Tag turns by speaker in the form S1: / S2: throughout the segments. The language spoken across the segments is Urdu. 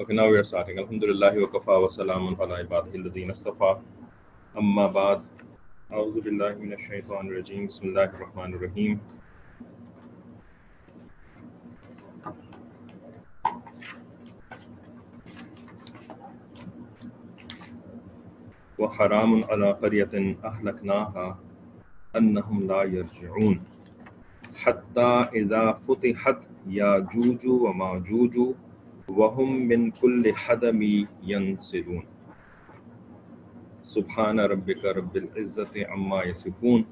S1: Okay, now we are starting. Alhamdulillah wa kafa wa salamun ala ibadihi allazina istafa. Amma ba'd. A'udhu billahi minash shaitanir rajim. Bismillahir rahmanir rahim. وحرام على قرية أهلكناها أنهم لا يرجعون حتى إذا فتحت ياجوج وماجوج وهم من كل حدم ينسلون سبحان ربك رب العزة عما يصفون.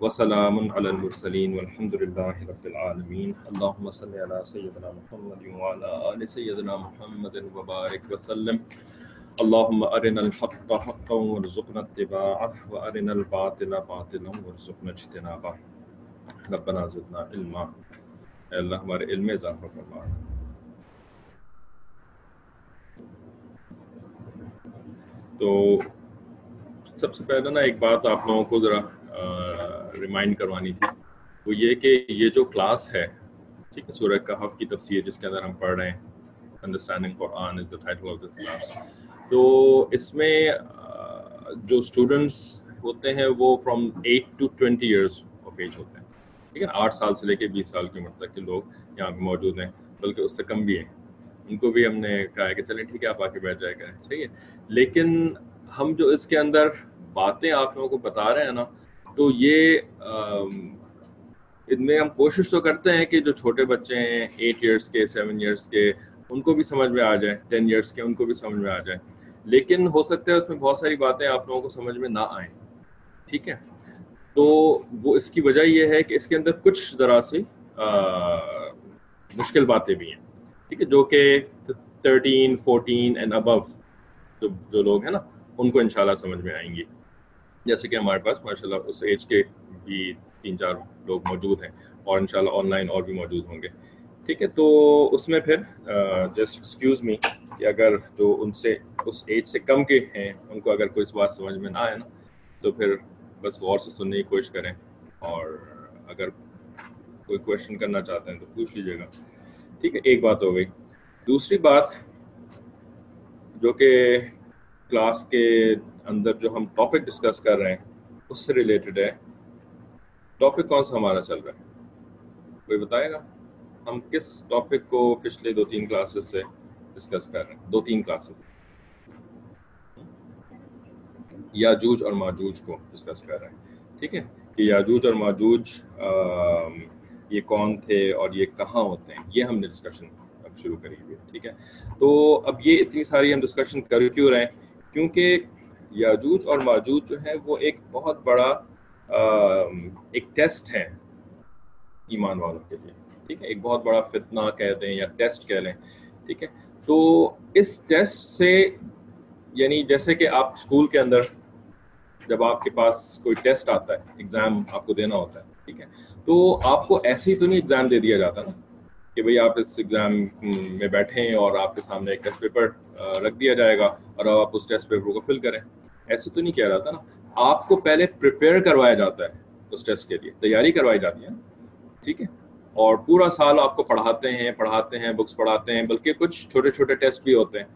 S1: وسلام على المرسلين والحمد لله رب العالمين. اللهم صل على سيدنا محمد وعلى آل سيدنا محمد وبارك وسلم. اللهم أرنا الحق حقا وارزقنا اتباعه، وأرنا الباطل باطلا وارزقنا اجتنابه. ربنا زدنا علما. اے اللہ ہمارے علم میں اضافہ فرما. تو سب سے پہلے نا ایک بات آپ لوگوں کو ذرا ریمائنڈ کروانی تھی۔ وہ یہ کہ یہ جو کلاس ہے، ٹھیک ہے، سورہ کہف کی تفسیر جس کے اندر ہم پڑھ رہے ہیں understanding Quran is the title of this class تو اس میں جو اسٹوڈنٹس ہوتے ہیں، وہ from eight to twenty years of age ہوتے ہیں۔ ٹھیک ہے نا آٹھ سال سے لے کے بیس سال کی عمر تک کے لوگ یہاں پہ موجود ہیں، بلکہ اس سے کم بھی ہیں۔ ان کو بھی ہم نے کہا ہے کہ چلیں ٹھیک ہے، آپ آ کے بیٹھ جائے کریں صحیح ہے۔ لیکن ہم جو اس کے اندر باتیں آپ لوگوں کو بتا رہے ہیں نا، تو یہ ان میں ہم کوشش تو کرتے ہیں کہ جو چھوٹے بچے ہیں، ایٹ ایئرس کے، سیون ایئرس کے، ان کو بھی سمجھ میں آ جائے، ٹین ایئرس کے، ان کو بھی سمجھ میں آ جائے۔ لیکن ہو سکتا ہے اس میں بہت ساری باتیں آپ لوگوں کو سمجھ میں نہ آئیں، ٹھیک ہے؟ تو وہ اس کی وجہ یہ ہے کہ اس کے اندر کچھ ذرا سی مشکل باتیں بھی ہیں۔ ٹھیک ہے، جو کہ تھرٹین، فورٹین اینڈ ابو جو جو لوگ ہیں نا، ان کو انشاءاللہ سمجھ میں آئیں گی۔ جیسے کہ ہمارے پاس ماشاء اللہ اس ایج کے بھی تین چار لوگ موجود ہیں اور انشاءاللہ آن لائن اور بھی موجود ہوں گے۔ ٹھیک ہے، تو اس میں پھر جسٹ ایکسکیوز می کہ اگر جو ان سے اس ایج سے کم کے ہیں، ان کو اگر کوئی بات سمجھ میں نہ آئے نا، تو پھر بس غور سے سننے کی کوشش کریں اور اگر کوئی کوشچن کرنا چاہتے ہیں تو پوچھ لیجیے گا۔ ٹھیک ہے، ایک بات ہو گئی۔ دوسری بات جو کہ کلاس کے اندر جو ہم ٹاپک ڈسکس کر رہے ہیں، اس سے ریلیٹڈ ہے۔ ٹاپک کون سا ہمارا چل رہا ہے؟ کوئی بتائے گا؟ ہم کس ٹاپک کو پچھلے دو تین کلاسز سے ڈسکس کر رہے ہیں؟ دو تین کلاسز یاجوج اور ماجوج کو ڈسکس کر رہے ہیں۔ ٹھیک ہے؟ کہ یاجوج اور ماجوج یہ کون تھے اور یہ کہاں ہوتے ہیں؟ یہ ہم نے ڈسکشن اب شروع کری ہوئی ٹھیک ہے؟ تو اب یہ اتنی ساری ہم ڈسکشن کر کیوں رہے ہیں؟ کیونکہ یاجوج اور ماجوج جو ہے وہ ایک بہت بڑا ایک ٹیسٹ ہے ایمان والوں کے لیے، ٹھیک ہے؟ ایک بہت بڑا فتنہ کہہ دیں یا ٹیسٹ کہہ لیں، ٹھیک ہے؟ تو اس ٹیسٹ سے یعنی جیسے کہ آپ اسکول کے اندر جب آپ کے پاس کوئی ٹیسٹ آتا ہے ایگزام آپ کو دینا ہوتا ہے، ٹھیک ہے؟ تو آپ کو ایسے ہی تو نہیں ایگزام دے دیا جاتا نا کہ بھئی آپ اس ایگزام میں بیٹھیں اور آپ کے سامنے ایک ٹیسٹ پیپر رکھ دیا جائے گا اور اب آپ اس ٹیسٹ پیپر کو فل کریں۔ ایسے تو نہیں کیا جاتا نا۔ آپ کو پہلے پریپیئر کروایا جاتا ہے اس ٹیسٹ کے لیے، تیاری کروائی جاتی ہے ٹھیک ہے؟ اور پورا سال آپ کو پڑھاتے ہیں پڑھاتے ہیں بکس پڑھاتے ہیں، بلکہ کچھ چھوٹے چھوٹے ٹیسٹ بھی ہوتے ہیں۔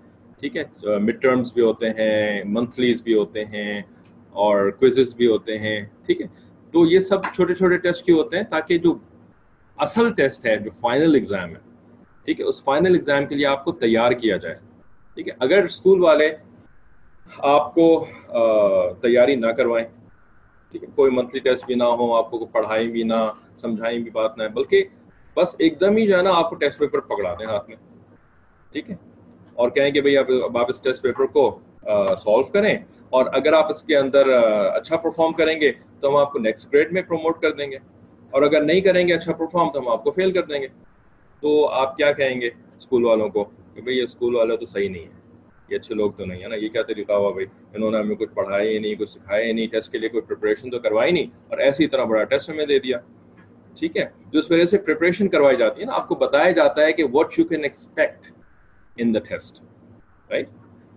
S1: ٹھیک ہے؟ مڈ ٹرمس بھی ہوتے ہیں منتھلیز بھی ہوتے ہیں اور کوئزز بھی ہوتے ہیں۔ ٹھیک ہے؟ تو یہ سب چھوٹے چھوٹے ٹیسٹ کیوں ہوتے ہیں؟ تاکہ جو اصل ٹیسٹ ہے، جو فائنل ایگزام ہے، ٹھیک ہے؟ اس فائنل ایگزام کے لیے آپ کو تیار کیا جائے۔ ٹھیک ہے؟ اگر اسکول والے آپ کو تیاری نہ کروائیں، ٹھیک ہے؟ کوئی منتھلی ٹیسٹ بھی نہ ہو، آپ کو پڑھائیں بھی نہ سمجھائیں بھی بات نہ بلکہ بس ایک دم ہی جو ہے نا، آپ کو ٹیسٹ پیپر پکڑا دیں ہاتھ میں۔ ٹھیک ہے؟ اور کہیں کہ بھائی اب آپ اس ٹیسٹ پیپر کو سالو کریں۔ اور اگر آپ اس کے اندر اچھا پرفارم کریں گے تو ہم آپ کو نیکسٹ گریڈ میں پروموٹ کر دیں گے۔ اور اگر نہیں کریں گے اچھا پرفارم تو ہم آپ کو فیل کر دیں گے۔ تو آپ کیا کہیں گے اسکول والوں کو؟ کہ بھائی یہ اسکول والا تو صحیح نہیں ہے یہ اچھے لوگ تو نہیں ہے نا۔ یہ کیا طریقہ ہوا بھائی انہوں نے ہمیں کچھ پڑھایا ہی نہیں، کچھ سکھایا ہی نہیں ٹیسٹ کے لیے کوئی پریپریشن تو کروائی نہیں۔ اور ایسی طرح بڑا ٹیسٹ ہمیں دے دیا۔ ٹھیک ہے؟ جو اس وجہ سے پریپریشن کروائی جاتی ہے نا، آپ کو بتایا جاتا ہے کہ what you can expect in the test right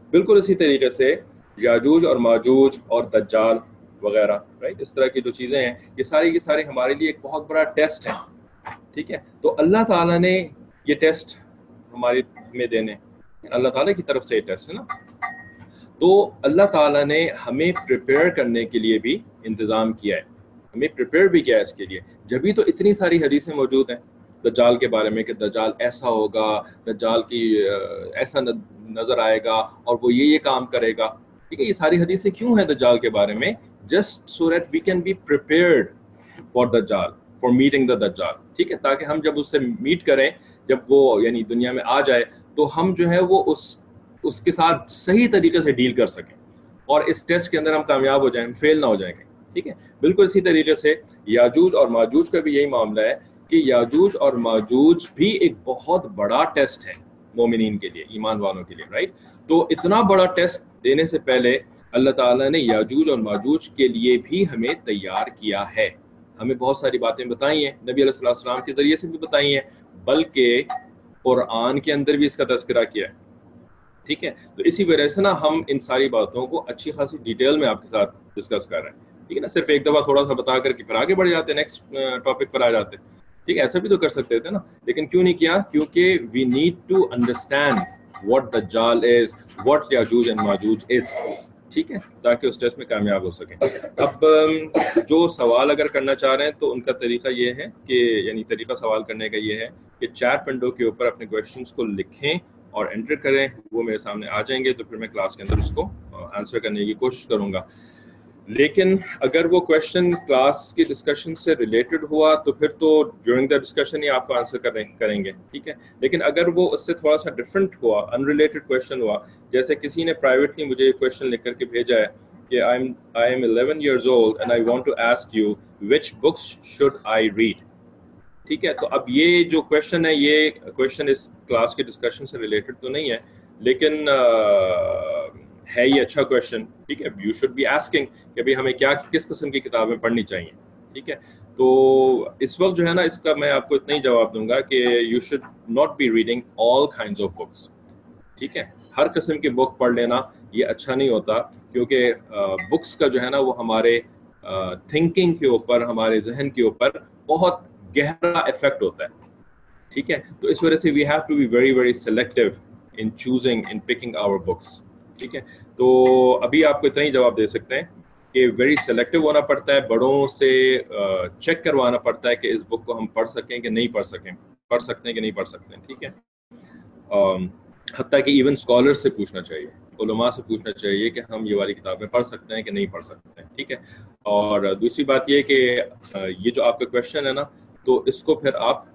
S1: بالکل اسی طریقے سے یاجوج اور ماجوج اور دجال وغیرہ رائٹ اس طرح کی جو چیزیں ہیں، یہ ساری کی ساری ہمارے لیے ایک بہت بڑا ٹیسٹ ہے، ٹھیک ہے؟ تو اللہ تعالیٰ نے یہ ٹیسٹ ہمارے میں دینے یعنی اللہ تعالیٰ کی طرف سے یہ ٹیسٹ، ہے نا؟ تو اللہ تعالیٰ نے ہمیں پریپیئر کرنے کے لیے بھی انتظام کیا ہے، ہمیں پریپیئر بھی کیا ہے اس کے لیے۔ جبھی تو اتنی ساری حدیثیں موجود ہیں دجال کے بارے میں کہ دجال ایسا ہوگا، دجال کی ایسا نظر آئے گا اور وہ یہ یہ کام کرے گا۔ ٹھیک ہے یہ ساری حدیثیں کیوں ہیں دجال کے بارے میں؟ Just so that we can be prepared for دجال فار میٹنگ دا دجال ٹھیک ہے؟ تاکہ ہم جب اس سے میٹ کریں، جب وہ یعنی دنیا میں آ جائے، تو ہم جو ہے وہ اس اس کے ساتھ صحیح طریقے سے ڈیل کر سکیں۔ اور اس ٹیسٹ کے اندر ہم کامیاب ہو جائیں فیل نہ ہو جائیں گے، ٹھیک ہے؟ بالکل اسی طریقے سے یاجوج اور ماجوج کا بھی یہی معاملہ ہے کہ یاجوج اور ماجوج بھی ایک بہت بڑا ٹیسٹ ہے مومنین کے لیے، ایمان والوں کے لیے رائٹ تو اتنا بڑا ٹیسٹ دینے سے پہلے اللہ تعالیٰ نے یاجوج اور ماجوج کے لیے بھی ہمیں تیار کیا ہے۔ ہمیں بہت ساری باتیں بتائی ہیں، نبی علیہ اللہ السلام کے ذریعے سے بھی بتائی ہیں، بلکہ قرآن کے اندر بھی اس کا تذکرہ کیا ہے۔ ٹھیک ہے؟ تو اسی وجہ سے نا ہم ان ساری باتوں کو اچھی خاصی ڈیٹیل میں آپ کے ساتھ ڈسکس کر رہے ہیں۔ ٹھیک ہے نا؟ صرف ایک دفعہ تھوڑا سا بتا کر کے پھر آگے بڑھ جاتے ہیں نیکسٹ ٹاپک پر آ جاتے ہیں۔ ٹھیک ہے؟ ایسا بھی تو کر سکتے تھے نا، لیکن کیوں نہیں کیا؟ کیونکہ we need to understand what دا جال از واٹ یاجوج اینڈ ماجوج از ٹھیک ہے؟ تاکہ اس ٹیسٹ میں کامیاب ہو سکیں۔ اب جو سوال اگر کرنا چاہ رہے ہیں تو ان کا طریقہ یہ ہے کہ یعنی طریقہ سوال کرنے کا یہ ہے کہ چیٹ ونڈو کے اوپر اپنے کوشچنس کو لکھیں اور انٹر کریں۔ وہ میرے سامنے آ جائیں گے تو پھر میں کلاس کے اندر اس کو آنسر کرنے کی کوشش کروں گا۔ لیکن اگر وہ کوشچن کلاس کی ڈسکشن سے ریلیٹڈ ہوا تو پھر تو ڈیورنگ دا ڈسکشن ہی آپ کو آنسر کریں کریں گے، ٹھیک ہے؟ لیکن اگر وہ اس سے تھوڑا سا ڈفرینٹ ہوا ان ریلیٹڈ کوشچن ہوا، جیسے کسی نے پرائیویٹلی مجھے کوشچن لکھ کر کے بھیجا ہے کہ I am I am eleven years old and I want to ask you which books should I read ٹھیک ہے؟ تو اب یہ جو کوشچن ہے، یہ کوشچن اس کلاس کے ڈسکشن سے ریلیٹڈ تو نہیں ہے، لیکن ہے یہ اچھا کوشچن ٹھیک ہے؟ یو شوڈ بی آسکنگ کہ بھائی ہمیں کیا کس قسم کی کتابیں پڑھنی چاہیے، ٹھیک ہے؟ تو اس وقت جو ہے نا، اس کا میں آپ کو اتنا ہی جواب دوں گا کہ you should not be reading all kinds of books ٹھیک ہے؟ ہر قسم کی بک پڑھ لینا، یہ اچھا نہیں ہوتا، کیونکہ بکس کا جو ہے نا، وہ ہمارے تھنکنگ کے اوپر، ہمارے ذہن کے اوپر بہت گہرا افیکٹ ہوتا ہے، ٹھیک ہے؟ تو اس وجہ سے we have to be very very selective in choosing in picking our books ٹھیک ہے؟ تو ابھی آپ کو اتنا ہی جواب دے سکتے ہیں کہ ویری سلیکٹیو ہونا پڑتا ہے، بڑوں سے چیک کروانا پڑتا ہے کہ اس بک کو ہم پڑھ سکیں کہ نہیں پڑھ سکیں پڑھ سکتے ہیں کہ نہیں پڑھ سکتے ہیں، ٹھیک ہے؟ حتیٰ کہ ایون اسکالر سے پوچھنا چاہیے، علماء سے پوچھنا چاہیے کہ ہم یہ والی کتابیں پڑھ سکتے ہیں کہ نہیں پڑھ سکتے ہیں، ٹھیک ہے؟ اور دوسری بات یہ کہ یہ جو آپ کا کوشچن ہے نا، تو اس کو پھر آپ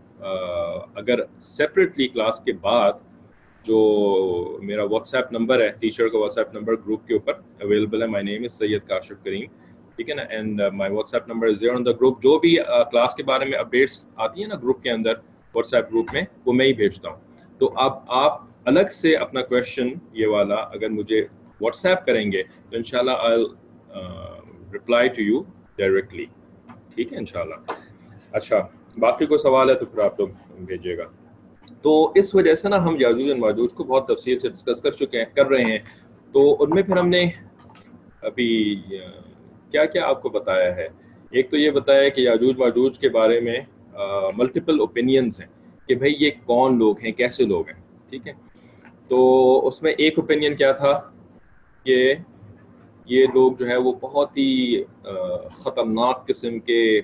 S1: اگر سپریٹلی کلاس کے بعد جو میرا واٹس ایپ نمبر ہے ٹیچر کا واٹس ایپ نمبر گروپ کے اوپر اویلیبل ہے۔ مائی نیم از سید کاشف کریم ٹھیک ہے نا؟ And my WhatsApp number is there on the group جو بھی uh, کلاس کے بارے میں اپڈیٹس آتی ہیں نا گروپ کے اندر واٹس ایپ گروپ میں، وہ میں ہی بھیجتا ہوں۔ تو اب آپ الگ سے اپنا کویشچن یہ والا اگر مجھے واٹس ایپ کریں گے، تو ان شاء اللہ I reply to you directly ٹھیک ہے ان شاء اللہ اچھا باقی کوئی سوال ہے تو پھر آپ لوگ بھیجیے گا۔ تو اس وجہ سے نا ہم یاجوج ماجوج کو بہت تفصیل سے ڈسکس کر چکے ہیں، کر رہے ہیں۔ تو ان میں پھر ہم نے ابھی، کیا کیا آپ کو بتایا ہے؟ ایک تو یہ بتایا کہ یاجوج ماجوج کے بارے میں ملٹیپل اوپینینس ہیں کہ بھائی یہ کون لوگ ہیں، کیسے لوگ ہیں، ٹھیک ہے؟ تو اس میں ایک اوپینین کیا تھا کہ یہ لوگ جو ہے وہ بہت ہی خطرناک قسم کے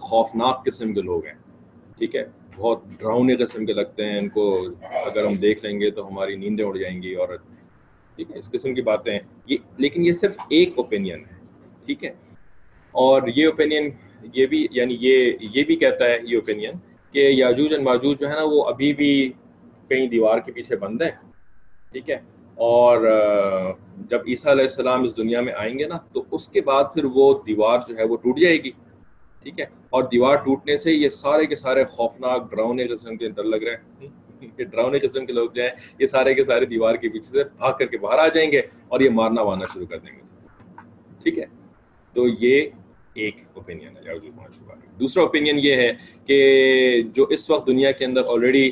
S1: خوفناک قسم کے لوگ ہیں، ٹھیک ہے؟ بہت ڈراؤنے قسم کے لگتے ہیں، ان کو اگر ہم دیکھ لیں گے تو ہماری نیندیں اڑ جائیں گی اور ٹھیک ہے، اس قسم کی باتیں یہ، لیکن یہ صرف ایک اوپینین ہے، ٹھیک ہے۔ اور یہ اوپینین یہ بھی یعنی یہ یہ بھی کہتا ہے، یہ اوپینین کہ یاجوج اینڈ ماجوج جو ہے نا، وہ ابھی بھی کہیں دیوار کے پیچھے بند ہیں، ٹھیک ہے۔ اور جب عیسیٰ علیہ السلام اس دنیا میں آئیں گے نا، تو اس کے بعد پھر وہ دیوار جو ہے وہ ٹوٹ جائے گی۔ ٹھیک ہے؟ اور دیوار ٹوٹنے سے یہ سارے کے سارے خوفناک ڈراؤنے قسم کے اندر لگ رہے ہیں۔ کہ ڈراؤنے قسم کے لوگ جو ہیں، یہ سارے کے سارے دیوار کے پیچھے سے بھاگ کر کے باہر آ جائیں گے اور یہ مارنا وارنا شروع کر دیں گے۔ ٹھیک ہے؟ تو یہ ایک اوپینین ہے دوسرا اوپینین یہ ہے کہ جو اس وقت دنیا کے اندر آلریڈی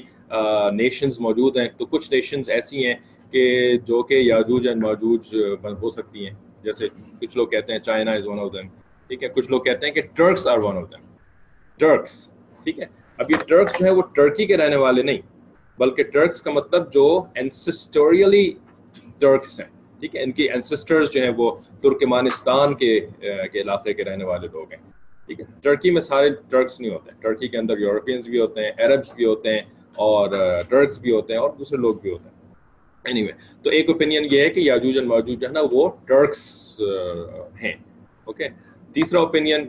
S1: نیشنز موجود ہیں، تو کچھ نیشنز ایسی ہیں کہ جو کہ یاجوج اینڈ ماجوج ہو سکتی ہیں۔ جیسے کچھ لوگ کہتے ہیں، China is one of them ٹھیک ہے، کچھ لوگ کہتے ہیں کہ Turks are one of them Turks ٹھیک ہے؟ اب یہ ٹرکس جو ہے وہ ٹرکی کے رہنے والے نہیں، بلکہ ٹرکس کا مطلب جو انسسٹوریلی ٹرکس ہیں، ٹھیک ہے؟ ان کی انسسٹرز جو ہیں وہ ترکمانستان کے کے علاقے کے رہنے والے لوگ ہیں، ٹھیک ہے؟ ٹرکی میں سارے ٹرکس نہیں ہوتے ٹرکی کے اندر یورپینس بھی ہوتے ہیں عربس بھی ہوتے ہیں اور ٹرکس بھی ہوتے ہیں اور دوسرے لوگ بھی ہوتے ہیں۔ اینی وے تو ایک اوپینین یہ ہے کہ یاجوج اینڈ ماجوج جو ہے نا وہ ٹرکس ہیں اوکے تیسرا اوپینین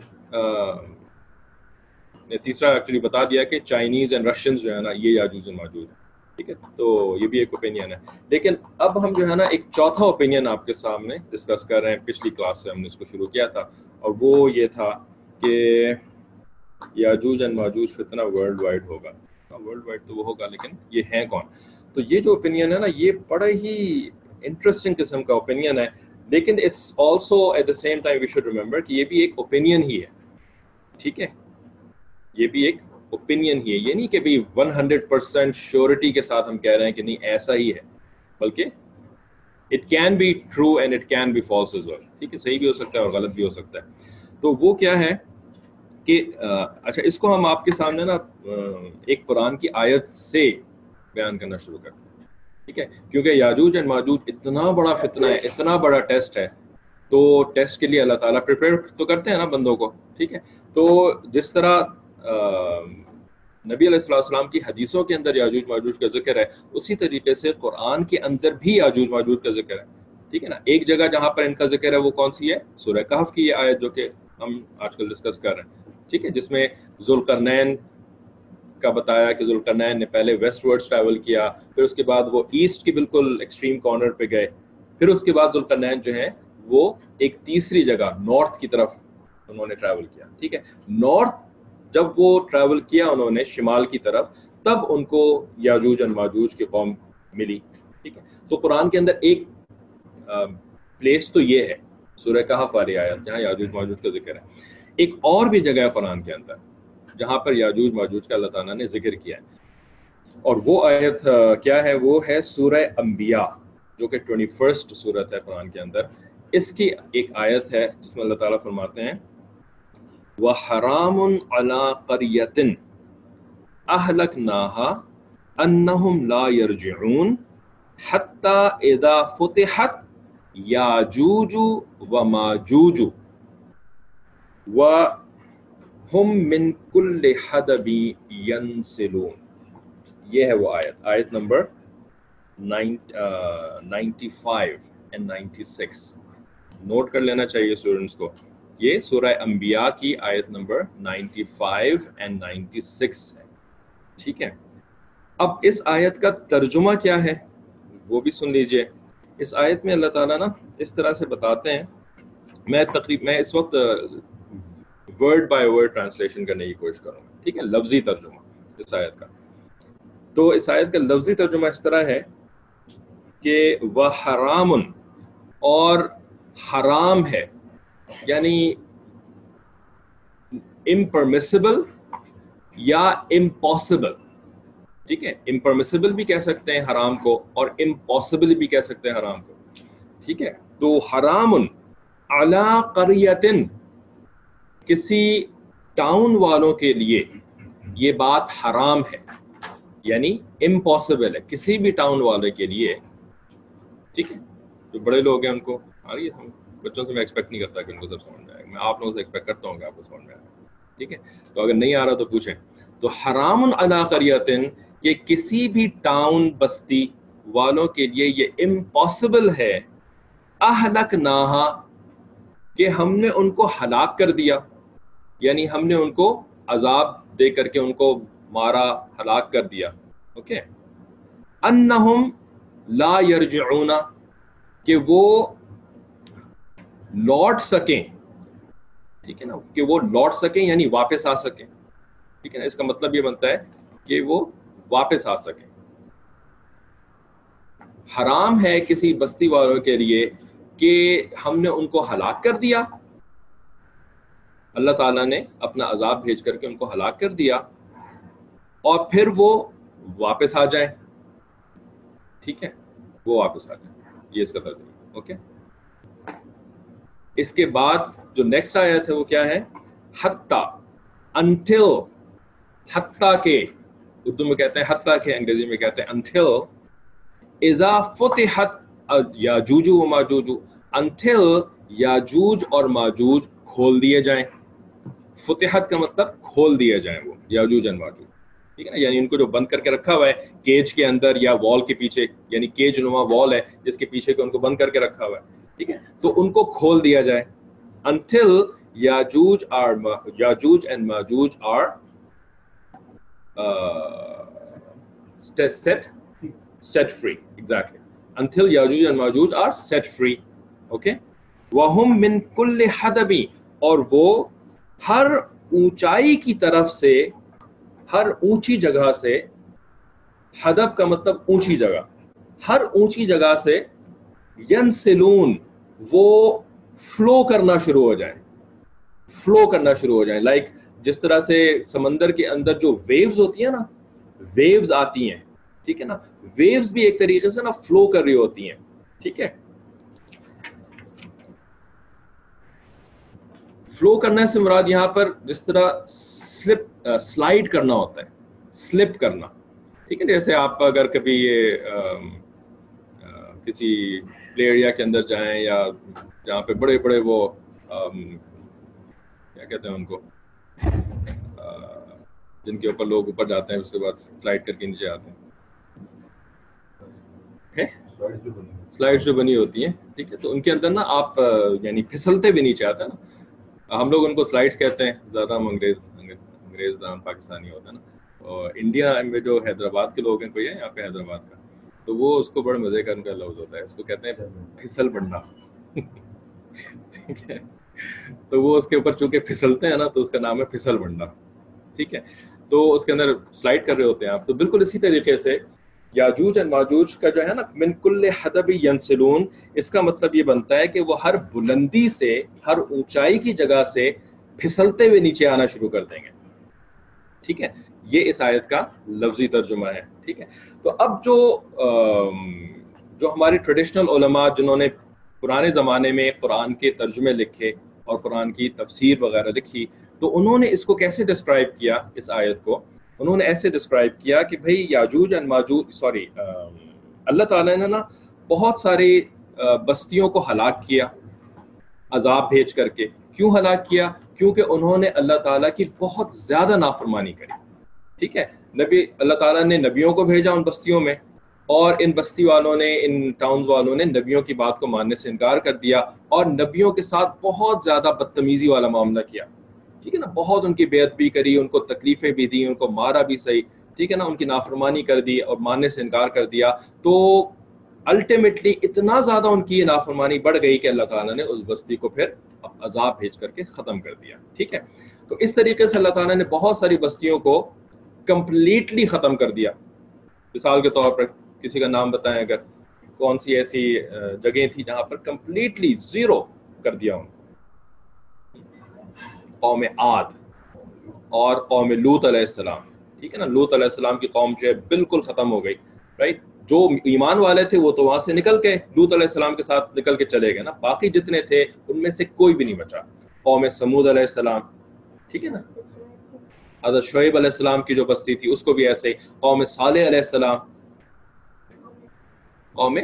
S1: نے تیسرا ایکچولی بتا دیا کہ چائنیز اینڈ رشینز جو ہے نا یہ یاجوج اینڈ ماجوج ہیں، ٹھیک ہے؟ تو یہ بھی ایک اوپینین ہے۔ لیکن اب ہم جو ہے نا ایک چوتھا اوپینین آپ کے سامنے ڈسکس کر رہے ہیں۔ پچھلی کلاس سے ہم نے اس کو شروع کیا تھا۔ اور وہ یہ تھا کہ یاجوج اینڈ ماجوج فتنہ ورلڈ وائڈ ہوگا۔ ہاں، ورلڈ وائڈ تو وہ ہوگا، لیکن یہ ہیں کون؟ تو یہ جو اوپینین ہے نا، یہ بڑا ہی انٹرسٹنگ قسم کا اوپینین ہے۔ لیکن it's also at the same time we should remember کہ یہ بھی ایک اوپینین ہی ہے۔ ٹھیک ہے؟ یہ بھی ایک اوپینین ہی ہے۔ یہ نہیں کہ بھی ون ہنڈریڈ پرسینٹ شیورٹی کے ساتھ ہم کہہ رہے ہیں کہ نہیں، ایسا ہی ہے۔ بلکہ it can be true and it can be false as well ٹھیک ہے؟ صحیح بھی ہو سکتا ہے اور غلط بھی ہو سکتا ہے۔ تو وہ کیا ہے کہ اچھا اس کو ہم آپ کے سامنے نا ایک قرآن کی آیت سے بیان کرنا شروع کرتے ہیں ٹھیک ہے؟ کیونکہ یاجوج اینڈ ماجوج اتنا بڑا فتنہ ہے، اتنا بڑا ٹیسٹ ہے۔ تو ٹیسٹ کے لیے اللہ تعالیٰ پریپیئر تو کرتے ہیں نا بندوں کو، ٹھیک ہے؟ تو جس طرح نبی علیہ السلام السلام کی حدیثوں کے اندر یاجوج ماجوج کا ذکر ہے، اسی طریقے سے قرآن کے اندر بھی یاجوج ماجوج کا ذکر ہے۔ ٹھیک ہے نا؟ ایک جگہ جہاں پر ان کا ذکر ہے وہ کون سی ہے؟ سورہ کہف کی یہ آیت جو کہ ہم آج کل ڈسکس کر رہے ہیں۔ ٹھیک ہے؟ جس میں ذوالقرنین کا بتایا کہ ذوالقرنین نے پہلے ویسٹ ورڈ ٹریول کیا، پھر اس کے بعد وہ ایسٹ کی بالکل ایکسٹریم کارنر پہ گئے۔ پھر اس کے بعد ذوالقرنین جو ہے وہ ایک تیسری جگہ نارتھ کی طرف انہوں نے ٹریول کیا، ٹھیک ہے؟ نارتھ جب وہ ٹریول کیا انہوں نے شمال کی طرف، تب ان کو یاجوج ان ماجوج کی قوم ملی، ٹھیک ہے؟ تو قرآن کے اندر ایک پلیس تو یہ ہے، سورہ کہف والی آیت، جہاں یاجوج ماجوج کا ذکر ہے۔ ایک اور بھی جگہ ہے قرآن کے اندر۔ جہاں پر یاجوج ماجوج کا اللہ تعالیٰ نے ذکر کیا ہے۔ اور وہ آیت کیا ہے؟ وہ ہے سورہ انبیاء، جو کہ ٹوئنٹی فرسٹ صورت ہے قرآن کے اندر۔ اس کی ایک آیت ہے جس میں اللہ تعالیٰ فرماتے ہیں، وَحَرَامٌ عَلَىٰ قَرْيَةٍ أَهْلَكْنَاهَا أَنَّهُمْ لَا يَرْجِعُونَ حَتَّى إِذَا فُتِحَتْ يَاجُوجُ وَمَاجُوجُ وَهُمْ مِنْ كُلِّ حَدَبِ يَنْسِلُونَ یہ ہے وہ آیت۔ آیت number ninety five and ninety six. Note کر لینا چاہیے اسٹوڈنٹس کو۔ یہ سورہ انبیاء کی آیت number ninety five and ninety six ہے۔ ٹھیک ہے۔ اب اس آیت کا ترجمہ کیا ہے؟ وہ بھی سن لیجیے۔ اس آیت میں اللہ تعالیٰ نا اس طرح سے بتاتے ہیں۔ میں تقریب میں اس وقت ورڈ بائی ورڈ ٹرانسلیشن کرنے کی کوشش کروں گا ٹھیک ہے؟ لفظی ترجمہ اس آیت کا۔ تو اس آیت کا لفظی ترجمہ اس طرح ہے کہ وہ حرام اور حرام ہے یعنی امپرمسبل یا امپاسبل ٹھیک ہے؟ امپرمسبل بھی کہہ سکتے ہیں حرام کو اور امپاسبل بھی کہہ سکتے ہیں حرام کو۔ ٹھیک ہے؟ تو حرام اعلی قریتن کسی ٹاؤن والوں کے لیے یہ بات حرام ہے یعنی امپاسبل ہے، کسی بھی ٹاؤن والے کے لیے۔ ٹھیک ہے؟ جو بڑے لوگ ہیں ان کو آ رہی ہے بچوں سے میں ایکسپیکٹ نہیں کرتا کہ ان کو سب سمجھ میں آئے۔ میں آپ لوگوں سے ایکسپیکٹ کرتا ہوں کہ آپ کو سمجھ میں آئے۔ ٹھیک ہے؟ تو اگر نہیں آ رہا تو پوچھیں۔ تو حرام ادا کریتن کہ کسی بھی ٹاؤن بستی والوں کے لیے یہ امپاسبل ہے۔ اہلک نہا کہ ہم نے ان کو ہلاک کر دیا۔ یعنی ہم نے ان کو عذاب دے کر کے ان کو مارا، ہلاک کر دیا۔ اوکے؟ انہم لا یرجعون، کہ وہ لوٹ سکیں۔ ٹھیک ہے نا؟ کہ وہ لوٹ سکیں یعنی واپس آ سکیں۔ ٹھیک ہے نا؟ اس کا مطلب یہ بنتا ہے کہ وہ واپس آ سکیں۔ حرام ہے کسی بستی والوں کے لیے کہ ہم نے ان کو ہلاک کر دیا۔ اللہ تعالیٰ نے اپنا عذاب بھیج کر کے ان کو ہلاک کر دیا اور پھر وہ واپس آ جائیں۔ ٹھیک ہے؟ وہ واپس آ جائیں۔ یہ اس کا ترجمہ اوکے؟ اس کے بعد جو نیکسٹ آیت ہے وہ کیا ہے؟ حتیٰ انٹل حتیٰ کے، اردو میں کہتے ہیں حتیٰ کہ انگریزی میں کہتے ہیں انٹل اذا فتحت یاجوج و ماجوج انٹل یاجوج اور ماجوج کھول دیے جائیں۔ فتحت کا مطلب کھول دیے جائیں وہ یاجوج اور ماجوج ٹھیک ہے نا؟ یعنی ان کو جو بند کر کے رکھا ہوا ہے، کیج کے اندر یا وال کے پیچھے یعنی کیج نما وال ہے، جس کے پیچھے ان کو بند کر کے رکھا ہوا ہے۔ ٹھیک ہے؟ تو ان کو کھول دیا جائے۔ Until Yajuj are Yajuj and Majuj are set set free exactly until yajuj and majuj are set free okay وہم من کل حدبی اور وہ ہر اونچائی کی طرف سے، ہر اونچی جگہ سے حدب کا مطلب اونچی جگہ، ہر اونچی جگہ سے ینسلون، وہ فلو کرنا شروع ہو جائیں فلو کرنا شروع ہو جائیں لائک جس طرح سے سمندر کے اندر جو ویوز ہوتی ہیں نا ویوز آتی ہیں، ٹھیک ہے نا؟ ویوز بھی ایک طریقے سے نا فلو کر رہی ہوتی ہیں، ٹھیک ہے؟ فلو کرنے سے مراد یہاں پر جس طرح سلپ سلائڈ کرنا ہوتا ہے سلپ کرنا۔ ٹھیک ہے جیسے آپ اگر کبھی یہ کسی پلے ایریا کے اندر جائیں یا جہاں پہ بڑے بڑے وہ کیا کہتے ہیں ان کو جن کے اوپر لوگ اوپر جاتے ہیں اس کے بعد سلائڈ کر کے نیچے آتے ہیں۔ سلائڈ جو بنی ہوتی ہیں ٹھیک ہے تو ان کے اندر نا آپ یعنی پھسلتے بھی نیچے آتے ہیں نا۔ ہم لوگ ان کو سلائڈس کہتے ہیں، زیادہ ہم انگریز انگریز نام پاکستانی ہوتا ہے نا۔ اور انڈیا میں جو حیدرآباد کے لوگ ہیں، کوئی ہے یہاں پہ حیدرآباد کا؟ تو وہ اس کو بڑے مزے کا ان کا لفظ ہوتا ہے۔ اس کو کہتے ہیں پھسل بننا۔ ٹھیک ہے۔ تو وہ اس کے اوپر چونکہ پھسلتے ہیں نا، تو اس کا نام ہے پھسل بننا۔ ٹھیک ہے۔ تو اس کے اندر سلائڈ کر رہے ہوتے ہیں آپ۔ تو بالکل اسی طریقے سے یاجوج اور ماجوج کا جو ہے نا، من کل حدب ینسلون، اس کا مطلب یہ بنتا ہے کہ وہ ہر بلندی سے، ہر اونچائی کی جگہ سے پھسلتے ہوئے نیچے آنا شروع کر دیں گے۔ ٹھیک ہے؟ یہ اس آیت کا لفظی ترجمہ ہے۔ ٹھیک ہے؟ تو اب جو جو ہمارے ٹریڈیشنل علماء جنہوں نے پرانے زمانے میں قرآن کے ترجمے لکھے اور قرآن کی تفسیر وغیرہ لکھی، تو انہوں نے اس کو کیسے ڈسکرائب کیا اس آیت کو؟ انہوں نے ایسے ڈسکرائب کیا کہ بھائی یاجوج اینڈ ماجوج سوری اللہ تعالیٰ نے نا بہت ساری بستیوں کو ہلاک کیا، عذاب بھیج کر کے۔ کیوں ہلاک کیا؟ کیونکہ انہوں نے اللہ تعالیٰ کی بہت زیادہ نافرمانی کری۔ ٹھیک ہے؟ نبی، اللہ تعالیٰ نے نبیوں کو بھیجا ان بستیوں میں، اور ان بستی والوں نے، ان ٹاؤن والوں نے نبیوں کی بات کو ماننے سے انکار کر دیا، اور نبیوں کے ساتھ بہت زیادہ بدتمیزی والا معاملہ کیا۔ ٹھیک ہے نا؟ بہت ان کی بیعت بھی کری، ان کو تکلیفیں بھی دی ان کو مارا بھی صحیح۔ ٹھیک ہے نا؟ ان کی نافرمانی کر دی اور ماننے سے انکار کر دیا۔ تو الٹیمیٹلی اتنا زیادہ ان کی نافرمانی بڑھ گئی کہ اللہ تعالیٰ نے اس بستی کو پھر عذاب بھیج کر کے ختم کر دیا۔ ٹھیک ہے؟ تو اس طریقے سے اللہ تعالیٰ نے بہت ساری بستیوں کو کمپلیٹلی ختم کر دیا۔ مثال کے طور پر کسی کا نام بتائیں اگر، کون سی ایسی جگہیں تھیں جہاں پر کمپلیٹلی زیرو کر دیا ان کو قوم عاد اور قوم لوت علیہ السلام۔ ٹھیک ہے نا؟ لوت علیہ السلام کی قوم جو ہے بالکل ختم ہو گئی رائٹ جو ایمان والے تھے وہ تو وہاں سے نکل کے لوت علیہ السلام کے ساتھ نکل کے چلے گئے نا۔ باقی جتنے تھے ان میں سے کوئی بھی نہیں بچا۔ قوم سمود علیہ السلام، ٹھیک ہے نا؟ حضرت شعیب علیہ السلام کی جو بستی تھی، اس کو بھی ایسے ہی۔ قوم صالح علیہ السلام، قوم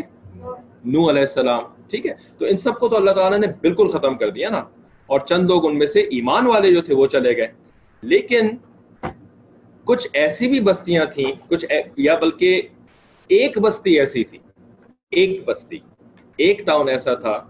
S1: نو علیہ السلام، ٹھیک ہے؟ تو ان سب کو تو اللہ تعالیٰ نے بالکل ختم کر دیا نا۔ اور چند لوگ ان میں سے ایمان والے جو تھے وہ چلے گئے۔ لیکن کچھ ایسی بھی بستیاں تھیں، کچھ یا بلکہ ایک بستی ایسی تھی۔ ایک بستی، ایک ٹاؤن ایسا تھا۔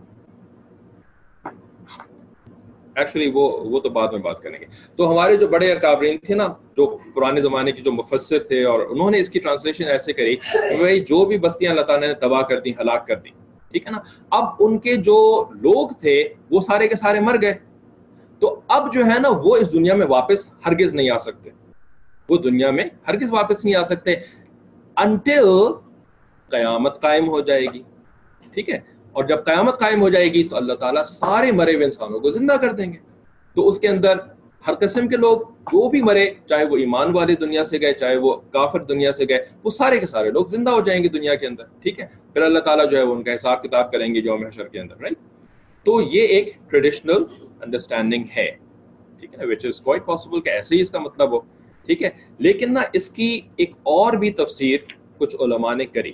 S1: ایکچولی وہ وہ تو بعد میں بات کریں گے۔ تو ہمارے جو بڑے اکابرین تھے نا، جو پرانے زمانے کے جو مفسر تھے اور انہوں نے اس کی ٹرانسلیشن ایسے کری کہ جو بھی بستیاں اللہ تعالیٰ نے تباہ کر دی ہلاک کر دی ٹھیک ہے نا؟ اب ان کے جو لوگ تھے، وہ سارے کے سارے مر گئے۔ تو اب جو ہے نا، وہ اس دنیا میں واپس ہرگز نہیں آ سکتے۔ وہ دنیا میں ہرگز واپس نہیں آ سکتے۔ انٹل قیامت قائم ہو جائے گی۔ ٹھیک ہے؟ اور جب قیامت قائم ہو جائے گی، تو اللہ تعالیٰ سارے مرے ہوئے انسانوں کو زندہ کر دیں گے۔ تو اس کے اندر ہر قسم کے لوگ جو بھی مرے، چاہے وہ ایمان والے دنیا سے گئے، چاہے وہ کافر دنیا سے گئے، وہ سارے کے سارے لوگ زندہ ہو جائیں گے دنیا کے اندر، ٹھیک ہے؟ پھر اللہ تعالیٰ جو ہے وہ ان کا حساب کتاب کریں گے جو محشر کے اندر رائٹ تو یہ ایک ٹریڈیشنل انڈرسٹینڈنگ ہے، ٹھیک ہے؟ وچ از کوائٹ پاسبل کہ ایسے ہی اس کا مطلب ہو، ٹھیک ہے؟ لیکن نا، اس کی ایک اور بھی تفسیر کچھ علماء نے کری،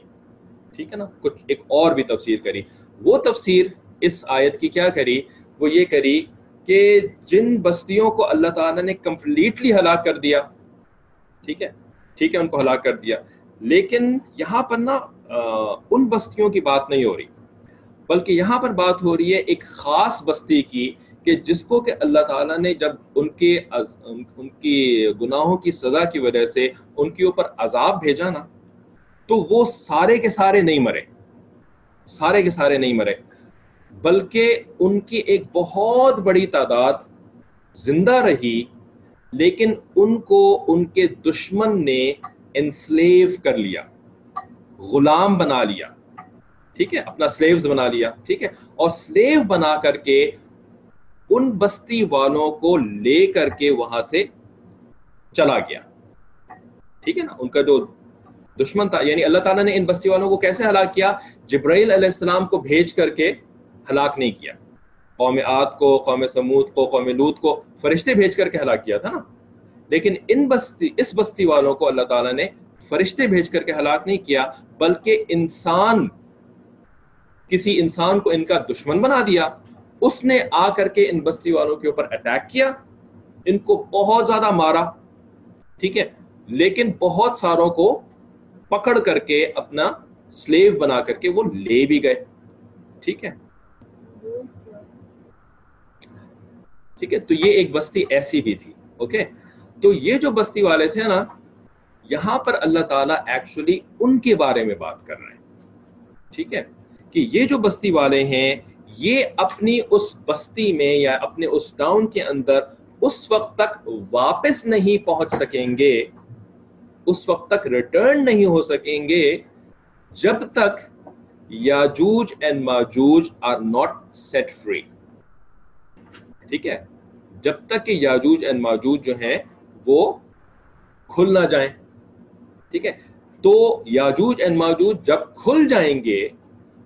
S1: ٹھیک ہے نا؟ کچھ ایک اور بھی تفسیر کری۔ وہ تفسیر اس آیت کی کیا کری؟ وہ یہ کری کہ جن بستیوں کو اللہ تعالیٰ نے کمپلیٹلی ہلاک کر دیا، ٹھیک ہے؟ ٹھیک ہے، ان کو ہلاک کر دیا۔ لیکن یہاں پر نا ان بستیوں کی بات نہیں ہو رہی۔ بلکہ یہاں پر بات ہو رہی ہے ایک خاص بستی کی کہ جس کو کہ اللہ تعالیٰ نے جب ان کے ان کی گناہوں کی سزا کی وجہ سے ان کے اوپر عذاب بھیجا نا، تو وہ سارے کے سارے نہیں مرے۔ سارے کے سارے نہیں مرے۔ بلکہ ان کی ایک بہت بڑی تعداد زندہ رہی، لیکن ان کو ان کے دشمن نے انسلیو کر لیا، غلام بنا لیا۔ ٹھیک ہے؟ اپنا سلیوز بنا لیا۔ ٹھیک ہے؟ اور سلیو بنا کر کے ان بستی والوں کو لے کر کے وہاں سے چلا گیا۔ ٹھیک ہے نا؟ ان کا جو دشمن تھا یعنی اللہ تعالیٰ نے ان بستی والوں کو کیسے ہلاک کیا؟ جبرائیل علیہ السلام کو بھیج کر کے ہلاک نہیں کیا۔ قوم آت کو، قوم سمود کو، قوم لوت کو فرشتے بھیج کر کے ہلاک کیا تھا نا۔ لیکن ان بستی، اس بستی والوں کو اللہ تعالیٰ نے فرشتے بھیج کر کے ہلاک نہیں کیا، بلکہ انسان، کسی انسان کو ان کا دشمن بنا دیا۔ اس نے آ کر کے ان بستی والوں کے اوپر اٹیک کیا، ان کو بہت زیادہ مارا۔ ٹھیک ہے؟ لیکن بہت ساروں کو پکڑ کر کے اپنا سلیو بنا کر کے وہ لے بھی گئے۔ ٹھیک ہے؟ ٹھیک ہے؟ تو یہ ایک بستی ایسی بھی تھی، اوکے؟ تو یہ جو بستی والے تھے نا، یہاں پر اللہ تعالیٰ ایکچولی ان کے بارے میں بات کر رہے ہیں۔ ٹھیک ہے؟ کہ یہ جو بستی والے ہیں، یہ اپنی اس بستی میں یا اپنے اس ٹاؤن کے اندر اس وقت تک واپس نہیں پہنچ سکیں گے، اس وقت تک ریٹرن نہیں ہو سکیں گے جب تک Yajuj and Majuj are not set free ٹھیک ہے؟ جب تک کہ یاجوج اینڈ ماجوج جو ہیں، وہ کھل نہ جائیں، ٹھیک ہے؟ تو یاجوج اینڈ ماجوج جب کھل جائیں گے،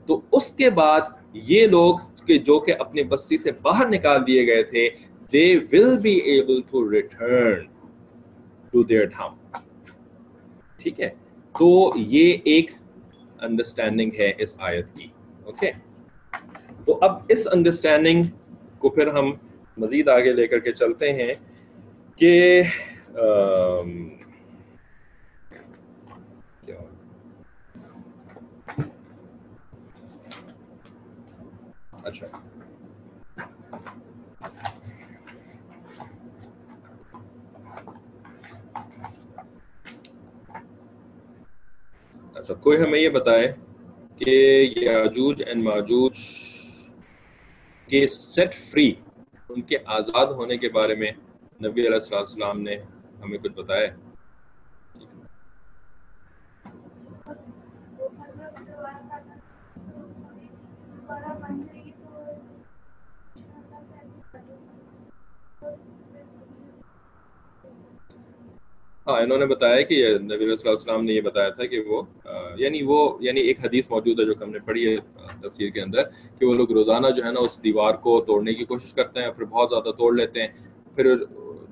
S1: تو اس کے بعد یہ لوگ کہ جو کہ اپنی بستی سے باہر نکال دیے گئے تھے they will be able to return to their ڈھام ٹھیک ہے؟ تو یہ ایک انڈرسٹینڈنگ ہے اس آیت کی اوکے okay? تو اب اس انڈرسٹینڈنگ کو پھر ہم مزید آگے لے کر کے چلتے ہیں کہ اچھا۔ اچھا کوئی ہمیں یہ بتائے کہ یاجوج اینڈ ماجوج کے سیٹ فری ان کے آزاد ہونے کے بارے میں نبی علیہ السلام نے ہمیں کچھ بتایا ہاں انہوں نے بتایا کہ نبی صلی اللہ علیہ وسلم نے یہ بتایا تھا کہ وہ یعنی وہ یعنی ایک حدیث موجود ہے جو کہ ہم نے پڑھی ہے تفسیر کے اندر، کہ وہ لوگ روزانہ جو ہے نا اس دیوار کو توڑنے کی کوشش کرتے ہیں، پھر بہت زیادہ توڑ لیتے ہیں، پھر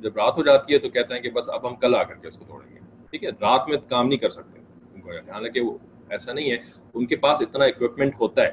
S1: جب رات ہو جاتی ہے تو کہتے ہیں کہ بس اب ہم کل آ کر کے اس کو توڑیں گے۔ ٹھیک ہے، رات میں کام نہیں کر سکتے۔ ان کو حالانکہ وہ ایسا نہیں ہے، ان کے پاس اتنا اکوپمنٹ ہوتا ہے،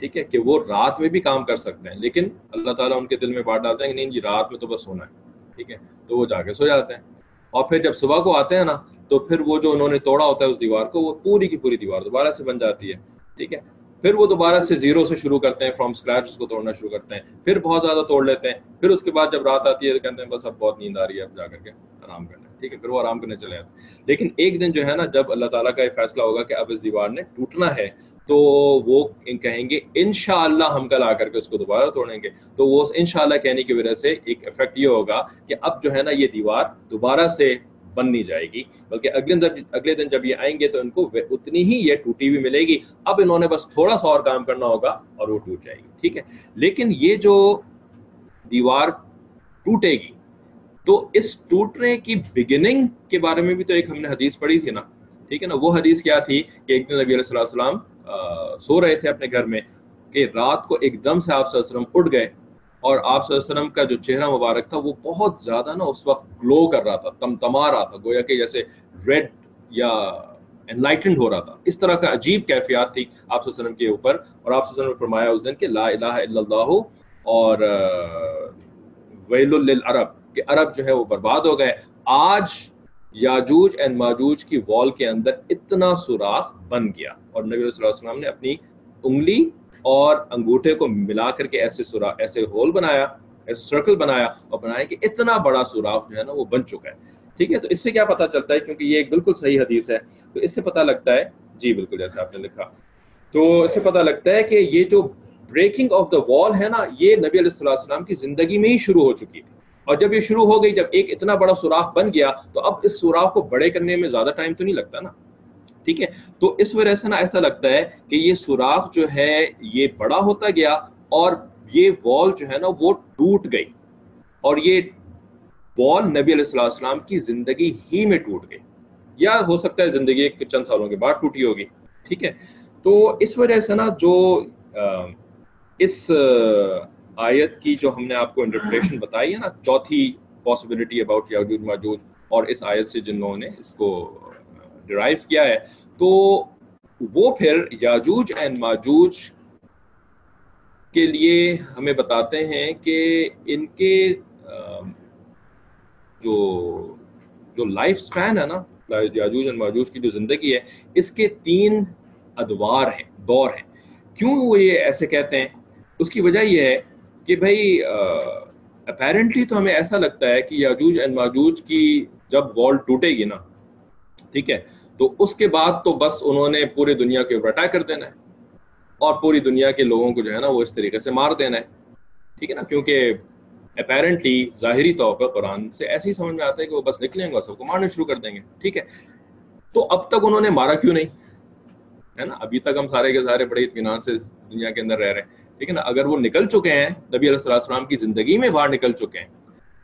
S1: ٹھیک ہے، کہ وہ رات میں بھی کام کر سکتے ہیں، لیکن اللہ تعالیٰ ان کے دل میں بات ڈالتے ہیں کہ نہیں جی رات میں تو بس سونا ہے، ٹھیک ہے، تو وہ جا کے سو جاتے ہیں۔ اور پھر جب صبح کو آتے ہیں نا، تو پھر وہ جو انہوں نے توڑا ہوتا ہے اس دیوار کو، وہ پوری کی پوری دیوار دوبارہ سے بن جاتی ہے، ٹھیک ہے؟ پھر وہ دوبارہ سے زیرو سے شروع کرتے ہیں فرام اسکریچ اس کو توڑنا شروع کرتے ہیں، پھر بہت زیادہ توڑ لیتے ہیں، پھر اس کے بعد جب رات آتی ہے تو کہتے ہیں بس اب بہت نیند آ رہی ہے، اب جا کر کے آرام کرنا ہے، ٹھیک ہے؟ پھر وہ آرام کرنے چلے جاتے ہیں۔ لیکن ایک دن جو ہے نا، جب اللہ تعالیٰ کا یہ فیصلہ ہوگا کہ اب اس دیوار نے ٹوٹنا ہے تو وہ کہیں گے انشاءاللہ ہم کل آ کر کے اس کو دوبارہ توڑیں گے۔ تو وہ انشاءاللہ کہنے کی وجہ سے ایک افیکٹ یہ ہوگا کہ اب جو ہے نا یہ دیوار دوبارہ سے بن نہیں جائے گی۔ بلکہ اگلے دن اگلے دن جب یہ آئیں گے تو ان کو اتنی ہی یہ ٹوٹی ہوئی ملے گی۔ اب انہوں نے بس تھوڑا سا اور کام کرنا ہوگا اور وہ ٹوٹ جائے گی، ٹھیک ہے؟ لیکن یہ جو دیوار ٹوٹے گی، تو اس ٹوٹنے کی بگننگ کے بارے میں بھی تو ایک ہم نے حدیث پڑھی تھی نا۔ ٹھیک ہے نا؟ وہ حدیث کیا تھی کہ ایک دن نبی علیہ السلام سو رہے تھے اپنے گھر میں کہ رات کو ایک دم سے آپ صلی اللہ علیہ وسلم اٹھ گئے اور آپ صلی اللہ علیہ وسلم کا جو چہرہ مبارک تھا وہ بہت زیادہ نا اس وقت گلو کر رہا تھا تم تما رہا تھا، گویا کہ جیسے ریڈ یا انلائٹنڈ ہو رہا تھا۔ اس طرح کا عجیب کیفیات تھی آپ صلی اللہ علیہ وسلم کے اوپر اور آپ صلی اللہ علیہ وسلم نے فرمایا اس دن کہ لا الہ الا اللہ اور ویل للعرب کہ عرب جو ہے وہ برباد ہو گئے۔ آج یاجوج اینڈ ماجوج کی وال کے اندر اتنا سوراخ بن گیا۔ اور نبی صلی اللہ علیہ وسلم نے اپنی انگلی اور انگوٹھے کو ملا کر کے ایسے سوراخ، ایسے ہول بنایا، ایسے سرکل بنایا اور بنایا کہ اتنا بڑا سوراخ جو ہے نا وہ بن چکا ہے۔ ٹھیک ہے؟ تو اس سے کیا پتا چلتا ہے؟ کیونکہ یہ ایک بالکل صحیح حدیث ہے۔ تو اس سے پتا لگتا ہے جی بالکل جیسے آپ نے لکھا۔ تو اس سے پتا لگتا ہے کہ یہ جو بریکنگ آف دا وال ہے نا، یہ نبی علیہ السلام السلام کی زندگی میں ہی شروع ہو چکی تھی۔ اور جب یہ شروع ہو گئی، جب ایک اتنا بڑا سوراخ بن گیا، تو اب اس سوراخ کو بڑے کرنے میں زیادہ ٹائم تو نہیں لگتا نا؟ ٹھیک ہے؟ تو اس وجہ سے نا ایسا لگتا ہے کہ یہ سوراخ جو ہے، یہ بڑا ہوتا گیا اور یہ وال جو ہے نا، وہ ٹوٹ گئی۔ اور یہ وال نبی علیہ السلام السلام کی زندگی ہی میں ٹوٹ گئی۔ یا ہو سکتا ہے زندگی چند سالوں کے بعد ٹوٹی ہوگی۔ ٹھیک ہے؟ تو اس وجہ سے نا جو اس آیت کی جو ہم نے آپ کو انٹرپریشن بتائی ہے نا، چوتھی پاسبلٹی اباؤٹ یاجوج ماجوج اور اس آیت سے جن لوگوں نے اس کو ڈرائیو کیا ہے، تو وہ پھر یاجوج اینڈ ماجوج کے لیے ہمیں بتاتے ہیں کہ ان کے جو جو لائف سپین ہے نا یاجوج اینڈ ماجوج کی جو زندگی ہے، اس کے تین ادوار ہیں، دور ہیں۔ کیوں وہ یہ ایسے کہتے ہیں؟ اس کی وجہ یہ ہے کہ بھائی اپیرنٹلی تو ہمیں ایسا لگتا ہے کہ یاجوج اینڈ ماجوج کی جب وال ٹوٹے گی نا، ٹھیک ہے، تو اس کے بعد تو بس انہوں نے پوری دنیا کے اوپر اٹیک کر دینا ہے اور پوری دنیا کے لوگوں کو جو ہے نا وہ اس طریقے سے مار دینا ہے، ٹھیک ہے نا؟ کیونکہ اپیرنٹلی ظاہری طور پر قرآن سے ایسے ہی سمجھ میں آتا ہے کہ وہ بس نکلیں گے اور سب کو مارنا شروع کر دیں گے، ٹھیک ہے؟ تو اب تک انہوں نے مارا کیوں نہیں؟ ہے نا؟ ابھی تک ہم سارے کے سارے بڑے اطمینان سے دنیا کے اندر رہ رہے ہیں۔ ٹھیک ہے نا، اگر وہ نکل چکے ہیں، نبی علیہ السلام کی زندگی میں باہر نکل چکے ہیں،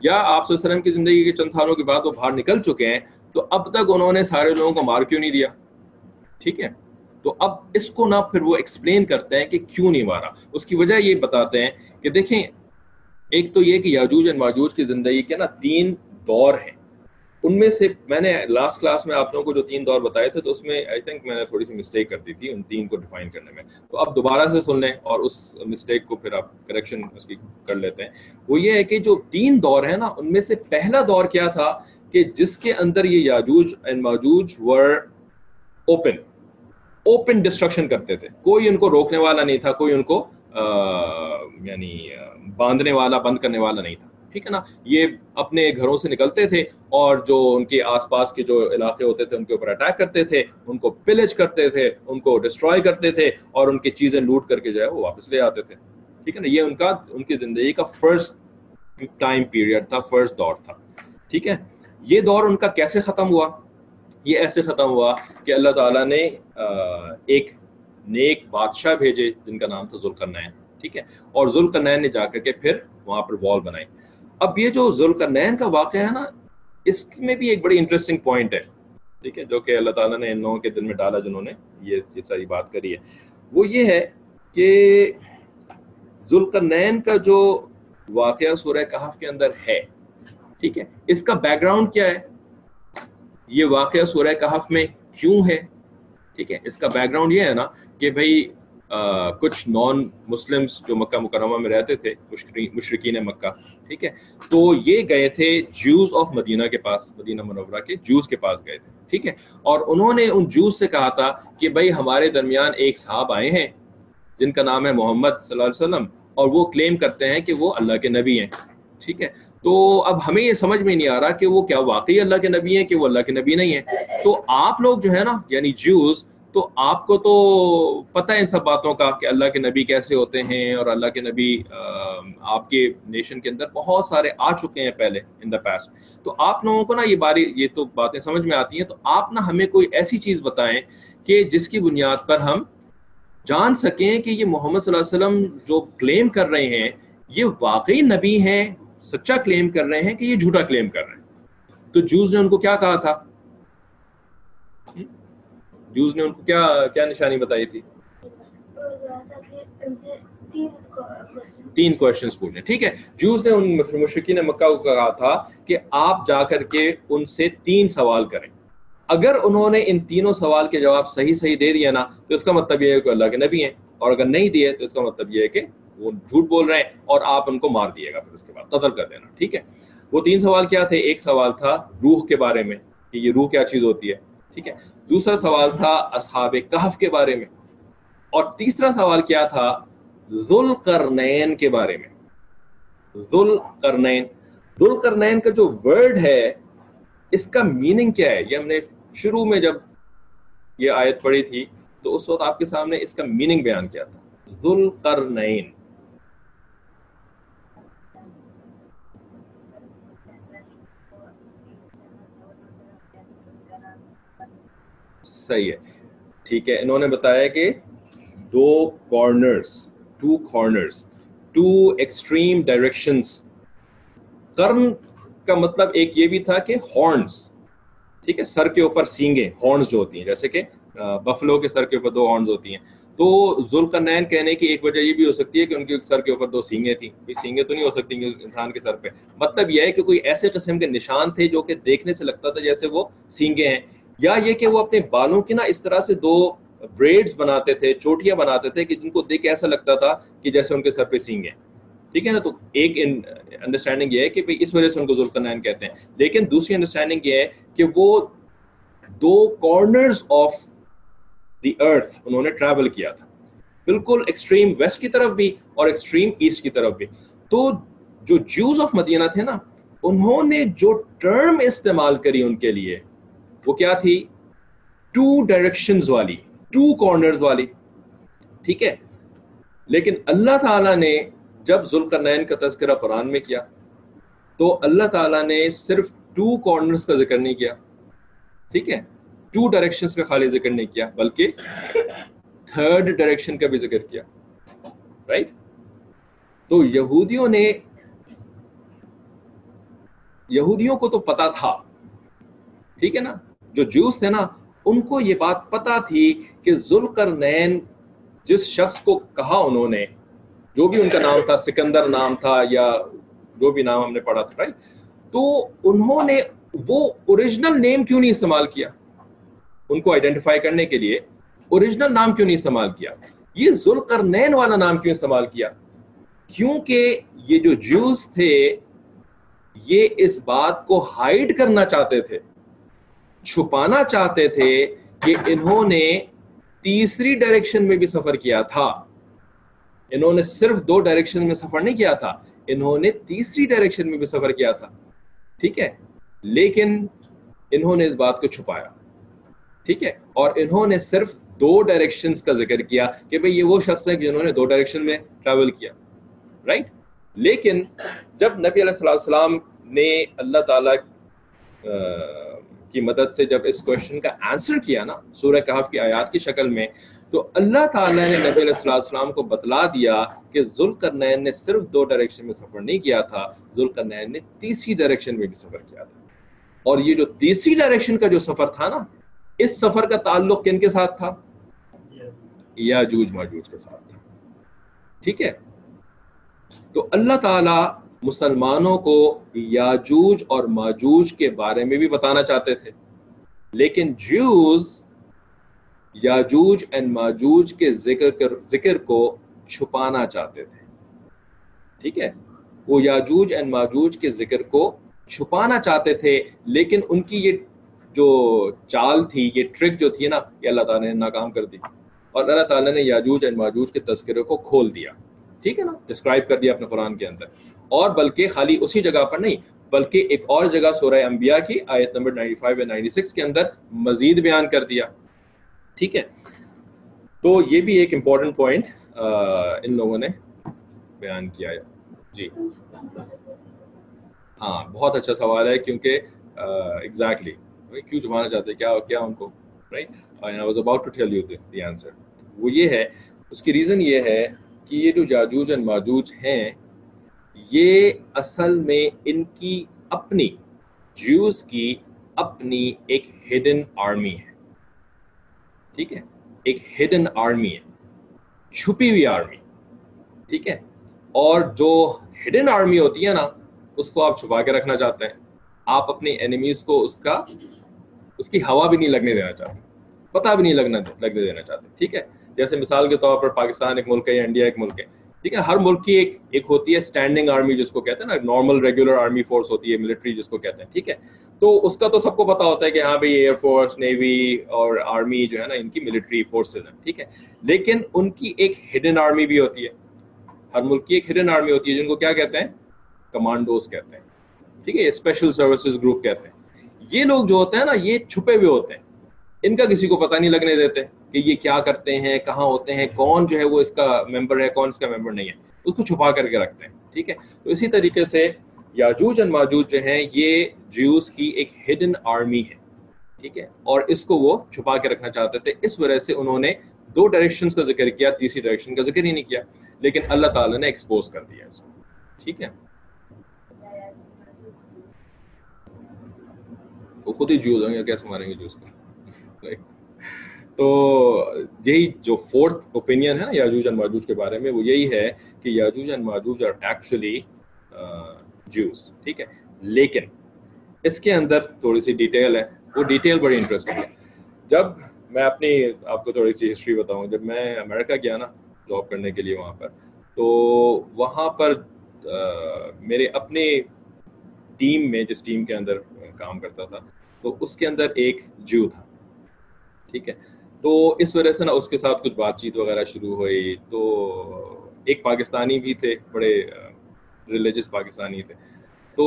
S1: یا آپ صلی اللہ علیہ وسلم کی زندگی کے چند سالوں کے بعد وہ باہر نکل چکے ہیں، تو اب تک انہوں نے سارے لوگوں کو مار کیوں نہیں دیا؟ ٹھیک ہے؟ تو اب اس کو نہ پھر وہ ایکسپلین کرتے ہیں کہ کیوں نہیں مارا۔ اس کی وجہ یہ بتاتے ہیں کہ دیکھیں، ایک تو یہ کہ یاجوج اینڈ ماجوج کی زندگی کے نا تین دور ہیں۔ ان میں سے میں نے لاسٹ کلاس میں آپ لوگوں کو جو تین دور بتائے تھے تو اس میں آئی تھنک میں نے تھوڑی سی مسٹیک کر دی تھی ان تین کو ڈیفائن کرنے میں۔ تو اب دوبارہ سے سن لیں اور اس مسٹیک کو پھر آپ کریکشن اس کی کر لیتے ہیں۔ وہ یہ ہے کہ جو تین دور ہیں نا، ان میں سے پہلا دور کیا تھا کہ جس کے اندر یہ یاجوج and Majuj were open open destruction کرتے تھے۔ کوئی ان کو روکنے والا نہیں تھا، کوئی ان کو یعنی باندھنے والا، بند کرنے والا نہیں تھا۔ ٹھیک ہے نا؟ یہ اپنے گھروں سے نکلتے تھے اور جو ان کے آس پاس کے جو علاقے ہوتے تھے، ان کے اوپر اٹیک کرتے تھے، ان کو پلج کرتے تھے، ان کو ڈسٹروائے کرتے تھے اور ان کی چیزیں لوٹ کر کے جو ہے وہ واپس لے آتے تھے۔ ٹھیک ہے نا؟ یہ ان کا، ان کی زندگی کا فرسٹ ٹائم پیریڈ تھا فرسٹ دور تھا۔ ٹھیک ہے؟ یہ دور ان کا کیسے ختم ہوا؟ یہ ایسے ختم ہوا کہ اللہ تعالیٰ نے ایک نیک بادشاہ بھیجے جن کا نام تھا ذوالقرنین۔ ٹھیک ہے؟ اور ذوالقرنین نے جا کر کے پھر وہاں پر وال بنائی۔ اب یہ جو ذوالقرنین کا واقعہ ہے نا، اس میں بھی ایک بڑی انٹرسٹنگ پوائنٹ ہے۔ ٹھیک ہے، جو کہ اللہ تعالیٰ نے ان لوگوں کے دل میں ڈالا جنہوں نے یہ یہ ساری بات کری ہے۔ وہ یہ ہے کہ ذوالقرنین کا جو واقعہ سورہ کہف کے اندر ہے، ٹھیک ہے، اس کا بیک گراؤنڈ کیا ہے؟ یہ واقعہ سورہ کہف میں کیوں ہے؟ ٹھیک ہے، اس کا بیک گراؤنڈ یہ ہے نا کہ بھائی کچھ نان مسلمس جو مکہ مکرمہ میں رہتے تھے مشرقین مکہ، ٹھیک ہے؟ تو یہ گئے تھے جوز آف مدینہ کے پاس، مدینہ منورہ کے جوز کے پاس گئے تھے، ٹھیک ہے؟ اور انہوں نے ان جوز سے کہا تھا کہ بھائی ہمارے درمیان ایک صاحب آئے ہیں، جن کا نام ہے محمد صلی اللہ علیہ وسلم، اور وہ کلیم کرتے ہیں کہ وہ اللہ کے نبی ہیں، ٹھیک ہے؟ تو اب ہمیں یہ سمجھ میں نہیں آ رہا کہ وہ کیا واقعی اللہ کے نبی ہیں، کہ وہ اللہ کے نبی نہیں ہیں۔ تو آپ لوگ جو ہے نا یعنی جوز تو آپ کو تو پتہ ہے ان سب باتوں کا کہ اللہ کے نبی کیسے ہوتے ہیں اور اللہ کے نبی آپ کے نیشن کے اندر بہت سارے آ چکے ہیں پہلے ان دا پاسٹ تو آپ لوگوں کو نا یہ باری، یہ تو باتیں سمجھ میں آتی ہیں۔ تو آپ نا ہمیں کوئی ایسی چیز بتائیں کہ جس کی بنیاد پر ہم جان سکیں کہ یہ محمد صلی اللہ علیہ وسلم جو کلیم کر رہے ہیں، یہ واقعی نبی ہیں، سچا کلیم کر رہے ہیں کہ یہ جھوٹا کلیم کر رہے ہیں۔ تو جوز نے ان کو کیا کہا تھا؟ جوز نے ان کو کیا کیا نشانی بتائی تھی؟ تین کوشچنس پوچھیں ٹھیک ہے؟ جوز نے ان مشرقین مکہ کو کہا تھا کہ آپ جا کر کے ان سے تین سوال کریں۔ اگر انہوں نے ان تینوں سوال کے جواب صحیح صحیح دے دیا نا، تو اس کا مطلب یہ ہے کہ اللہ کے نبی ہیں، اور اگر نہیں دیے تو اس کا مطلب یہ ہے کہ وہ جھوٹ بول رہے ہیں اور آپ ان کو مار دیے گا، پھر اس کے بعد قتل کر دینا، ٹھیک ہے؟ وہ تین سوال کیا تھے؟ ایک سوال تھا روح کے بارے میں، کہ یہ روح کیا چیز ہوتی ہے، ٹھیک ہے؟ دوسرا سوال تھا اصحاب کہف کے بارے میں اور تیسرا سوال کیا تھا ذل کرنین کے بارے میں۔ ذل کرنین ذل کرنین کا جو ورڈ ہے، اس کا میننگ کیا ہے؟ یہ ہم نے شروع میں جب یہ آیت پڑھی تھی، تو اس وقت آپ کے سامنے اس کا میننگ بیان کیا تھا۔ ذل کرنین صحیح ہے۔ ٹھیک ہے، انہوں نے بتایا کہ دو corners two corners two extreme directions کرن کا مطلب ایک یہ بھی تھا کہ ہارنز ٹھیک ہے، سر کے اوپر سینگیں ہارنز جو ہوتی ہیں، جیسے کہ بفلو کے سر کے اوپر دو ہارنز ہوتی ہیں۔ تو ذوالقرنین کہنے کی ایک وجہ یہ بھی ہو سکتی ہے کہ ان کے سر کے اوپر دو سینگیں تھیں۔ کوئی سینگیں تو نہیں ہو سکتی انسان کے سر پہ۔ مطلب یہ ہے کہ کوئی ایسے قسم کے نشان تھے جو کہ دیکھنے سے لگتا تھا جیسے وہ سینگیں ہیں۔ یا یہ کہ وہ اپنے بالوں کی نا اس طرح سے دو بریڈز بناتے تھے، چوٹیاں بناتے تھے کہ جن کو دیکھ ایسا لگتا تھا کہ جیسے ان کے سر پہ سینگ ہیں ٹھیک ہے نا؟ تو ایک انڈرسٹینڈنگ یہ ہے کہ اس وجہ سے ان کو ذوالقرنین کہتے ہیں۔ لیکن دوسری انڈرسٹینڈنگ یہ ہے کہ وہ دو کارنرز آف دی ارتھ انہوں نے ٹریول کیا تھا۔ بالکل ایکسٹریم ویسٹ کی طرف بھی اور ایکسٹریم ایسٹ کی طرف بھی۔ تو جو جوز آف مدینہ تھے نا، انہوں نے جو ٹرم استعمال کری ان کے لیے وہ کیا تھی؟ ٹو ڈائریکشنز والی ٹو کارنرز والی، ٹھیک ہے؟ لیکن اللہ تعالیٰ نے جب ذوالقرنین کا تذکرہ قرآن میں کیا، تو اللہ تعالیٰ نے صرف ٹو کارنرز کا ذکر نہیں کیا، ٹھیک ہے؟ ٹو ڈائریکشنز کا خالی ذکر نہیں کیا، بلکہ تھرڈ ڈائریکشن کا بھی ذکر کیا رائٹ تو یہودیوں نے، یہودیوں کو تو پتا تھا، ٹھیک ہے نا؟ جو جوس تھے نا، ان کو یہ بات پتا تھی کہ ذوالقرنین جس شخص کو کہا انہوں نے، جو بھی ان کا نام تھا، سکندر نام تھا یا جو بھی نام ہم نے پڑھا تھا تو انہوں نے وہ اوریجنل نیم کیوں نہیں استعمال کیا؟ ان کو آئیڈینٹیفائی کرنے کے لیے اوریجنل نام کیوں نہیں استعمال کیا؟ یہ ذوالقرنین والا نام کیوں استعمال کیا؟ کیونکہ یہ جو جوز تھے، یہ اس بات کو ہائڈ کرنا چاہتے تھے۔ چھپانا چاہتے تھے کہ انہوں نے تیسری ڈائریکشن میں بھی سفر کیا تھا۔ انہوں نے صرف دو ڈائریکشن میں سفر نہیں کیا تھا، انہوں نے تیسری ڈائریکشن میں بھی سفر کیا تھا۔ ٹھیک ہے؟ لیکن انہوں نے اس بات کو چھپایا۔ ٹھیک ہے؟ اور انہوں نے صرف دو ڈائریکشن کا ذکر کیا کہ بھئی یہ وہ شخص ہے جنہوں نے دو ڈائریکشن میں ٹریول کیا۔ رائٹ لیکن جب نبی علیہ السلام نے اللہ تعالی کی مدد سے جب اس کوشچن کا آنسر کیا نا، سورہ کہف کی آیات کی شکل میں، تو اللہ تعالیٰ نے نبی علیہ السلام کو بتلا دیا کہ ذوالقرنین نے صرف دو ڈائریکشن میں سفر نہیں کیا تھا، ذوالقرنین نے تیسری ڈائریکشن میں بھی سفر کیا تھا۔ اور یہ جو تیسری ڈائریکشن کا جو سفر تھا نا، اس سفر کا تعلق کن کے ساتھ تھا؟ یا جوج ماجوج کے ساتھ تھا۔ ٹھیک ہے؟ تو اللہ تعالیٰ مسلمانوں کو یاجوج اور ماجوج کے بارے میں بھی بتانا چاہتے تھے۔ لیکن جوز یاجوج اینڈ ماجوج کے ذکر ذکر کو چھپانا چاہتے تھے۔ ٹھیک ہے؟ وہ یاجوج اینڈ ماجوج کے ذکر کو چھپانا چاہتے تھے، لیکن ان کی یہ جو چال تھی، یہ ٹرک جو تھی نا، یہ اللہ تعالیٰ نے ناکام کر دی۔ اور اللہ تعالیٰ نے یاجوج اینڈ ماجوج کے تذکرے کو کھول دیا۔ ٹھیک ہے نا؟ ڈسکرائب کر دیا اپنے قرآن کے اندر۔ اور بلکہ خالی اسی جگہ پر نہیں، بلکہ ایک اور جگہ سورہ انبیاء کی آیت نمبر 95 و 96 کے اندر مزید بیان کر دیا۔ ٹھیک ہے؟ تو یہ بھی ایک امپورٹنٹ پوائنٹ ان لوگوں نے بیان کیا ہے۔ جی۔ ہاں بہت اچھا سوال ہے کیونکہ ایگزیکٹلی کیوں چھپانا چاہتے کیا کیا ان کو؟ Right I was about to tell you the answer وہ یہ ہے، اس کی ریزن یہ ہے کہ یہ جو جاجوج اینڈ ماجوج ہیں یہ اصل میں ان کی اپنی، جیوز کی اپنی ایک ہڈن آرمی ہے۔ ٹھیک ہے؟ ایک ہڈن آرمی ہے۔ چھپی ہوئی آرمی ٹھیک ہے؟ اور جو ہڈن آرمی ہوتی ہے نا، اس کو آپ چھپا کے رکھنا چاہتے ہیں۔ آپ اپنی اینیمیز کو اس کا، اس کی ہوا بھی نہیں لگنے دینا چاہتے۔ پتہ بھی نہیں لگنا، لگنے دینا چاہتے۔ ٹھیک ہے؟ جیسے مثال کے طور پر پاکستان ایک ملک ہے یا انڈیا ایک ملک ہے۔ ٹھیک ہے، ہر ملک کی ایک ایک ہوتی ہے اسٹینڈنگ آرمی جس کو کہتے ہیں نا نارمل ریگولر آرمی فورس ہوتی ہے ملٹری جس کو کہتے ہیں، ٹھیک ہے۔ تو اس کا تو سب کو پتا ہوتا ہے کہ ہاں بھائی ایئر فورس نیوی اور آرمی جو ہے نا، ان کی ملٹری فورسز ہیں، ٹھیک ہے۔ لیکن ان کی ایک ہڈن آرمی بھی ہوتی ہے۔ ہر ملک کی ایک ہڈن آرمی ہوتی ہے، جن کو کیا کہتے ہیں؟ کمانڈوز کہتے ہیں، ٹھیک ہے اسپیشل سروسز گروپ کہتے ہیں۔ یہ لوگ جو ہوتے ہیں نا، یہ چھپے ہوئے ہوتے ہیں۔ ان کا کسی کو پتہ نہیں لگنے دیتے کہ یہ کیا کرتے ہیں، کہاں ہوتے ہیں، کون جو ہے وہ اس کا ممبر ہے، کون اس کا ممبر نہیں ہے۔ اس کو چھپا کر کے رکھتے ہیں، ٹھیک ہے؟ تو اسی طریقے سے یاجوج ان ماجوج جو ہیں، یہ جیوز کی ایک ہڈن آرمی ہے، ٹھیک ہے؟ اور اس کو وہ چھپا کے رکھنا چاہتے تھے۔ اس وجہ سے انہوں نے دو ڈائریکشنز کا ذکر کیا، تیسری ڈائریکشن کا ذکر ہی نہیں کیا، لیکن اللہ تعالیٰ نے ایکسپوز کر دیا اس کو، ٹھیک ہے؟ وہ خود ہی جوز ہوں گے کیسے ماریں گے جوز کو؟ تو یہی جو فورتھ اوپینین ہے نا یاجوج اینڈ ماجوج کے بارے میں، وہ یہی ہے کہ Yajuj and Majuj are actually Jews ٹھیک ہے؟ لیکن اس کے اندر تھوڑی سی ڈیٹیل ہے، وہ ڈیٹیل بڑی انٹرسٹنگ ہے۔ جب میں اپنی، آپ کو تھوڑی سی ہسٹری بتاؤں، جب میں امریکہ گیا نا جاب کرنے کے لیے وہاں پر، تو وہاں پر میرے اپنے ٹیم میں جس ٹیم کے اندر کام کرتا تھا، تو اس کے اندر ایک جو تھا۔ ٹھیک ہے۔ تو اس وجہ سے نا اس کے ساتھ کچھ بات چیت وغیرہ شروع ہوئی۔ تو ایک پاکستانی بھی تھے، بڑے ریلیجس پاکستانی تھے۔ تو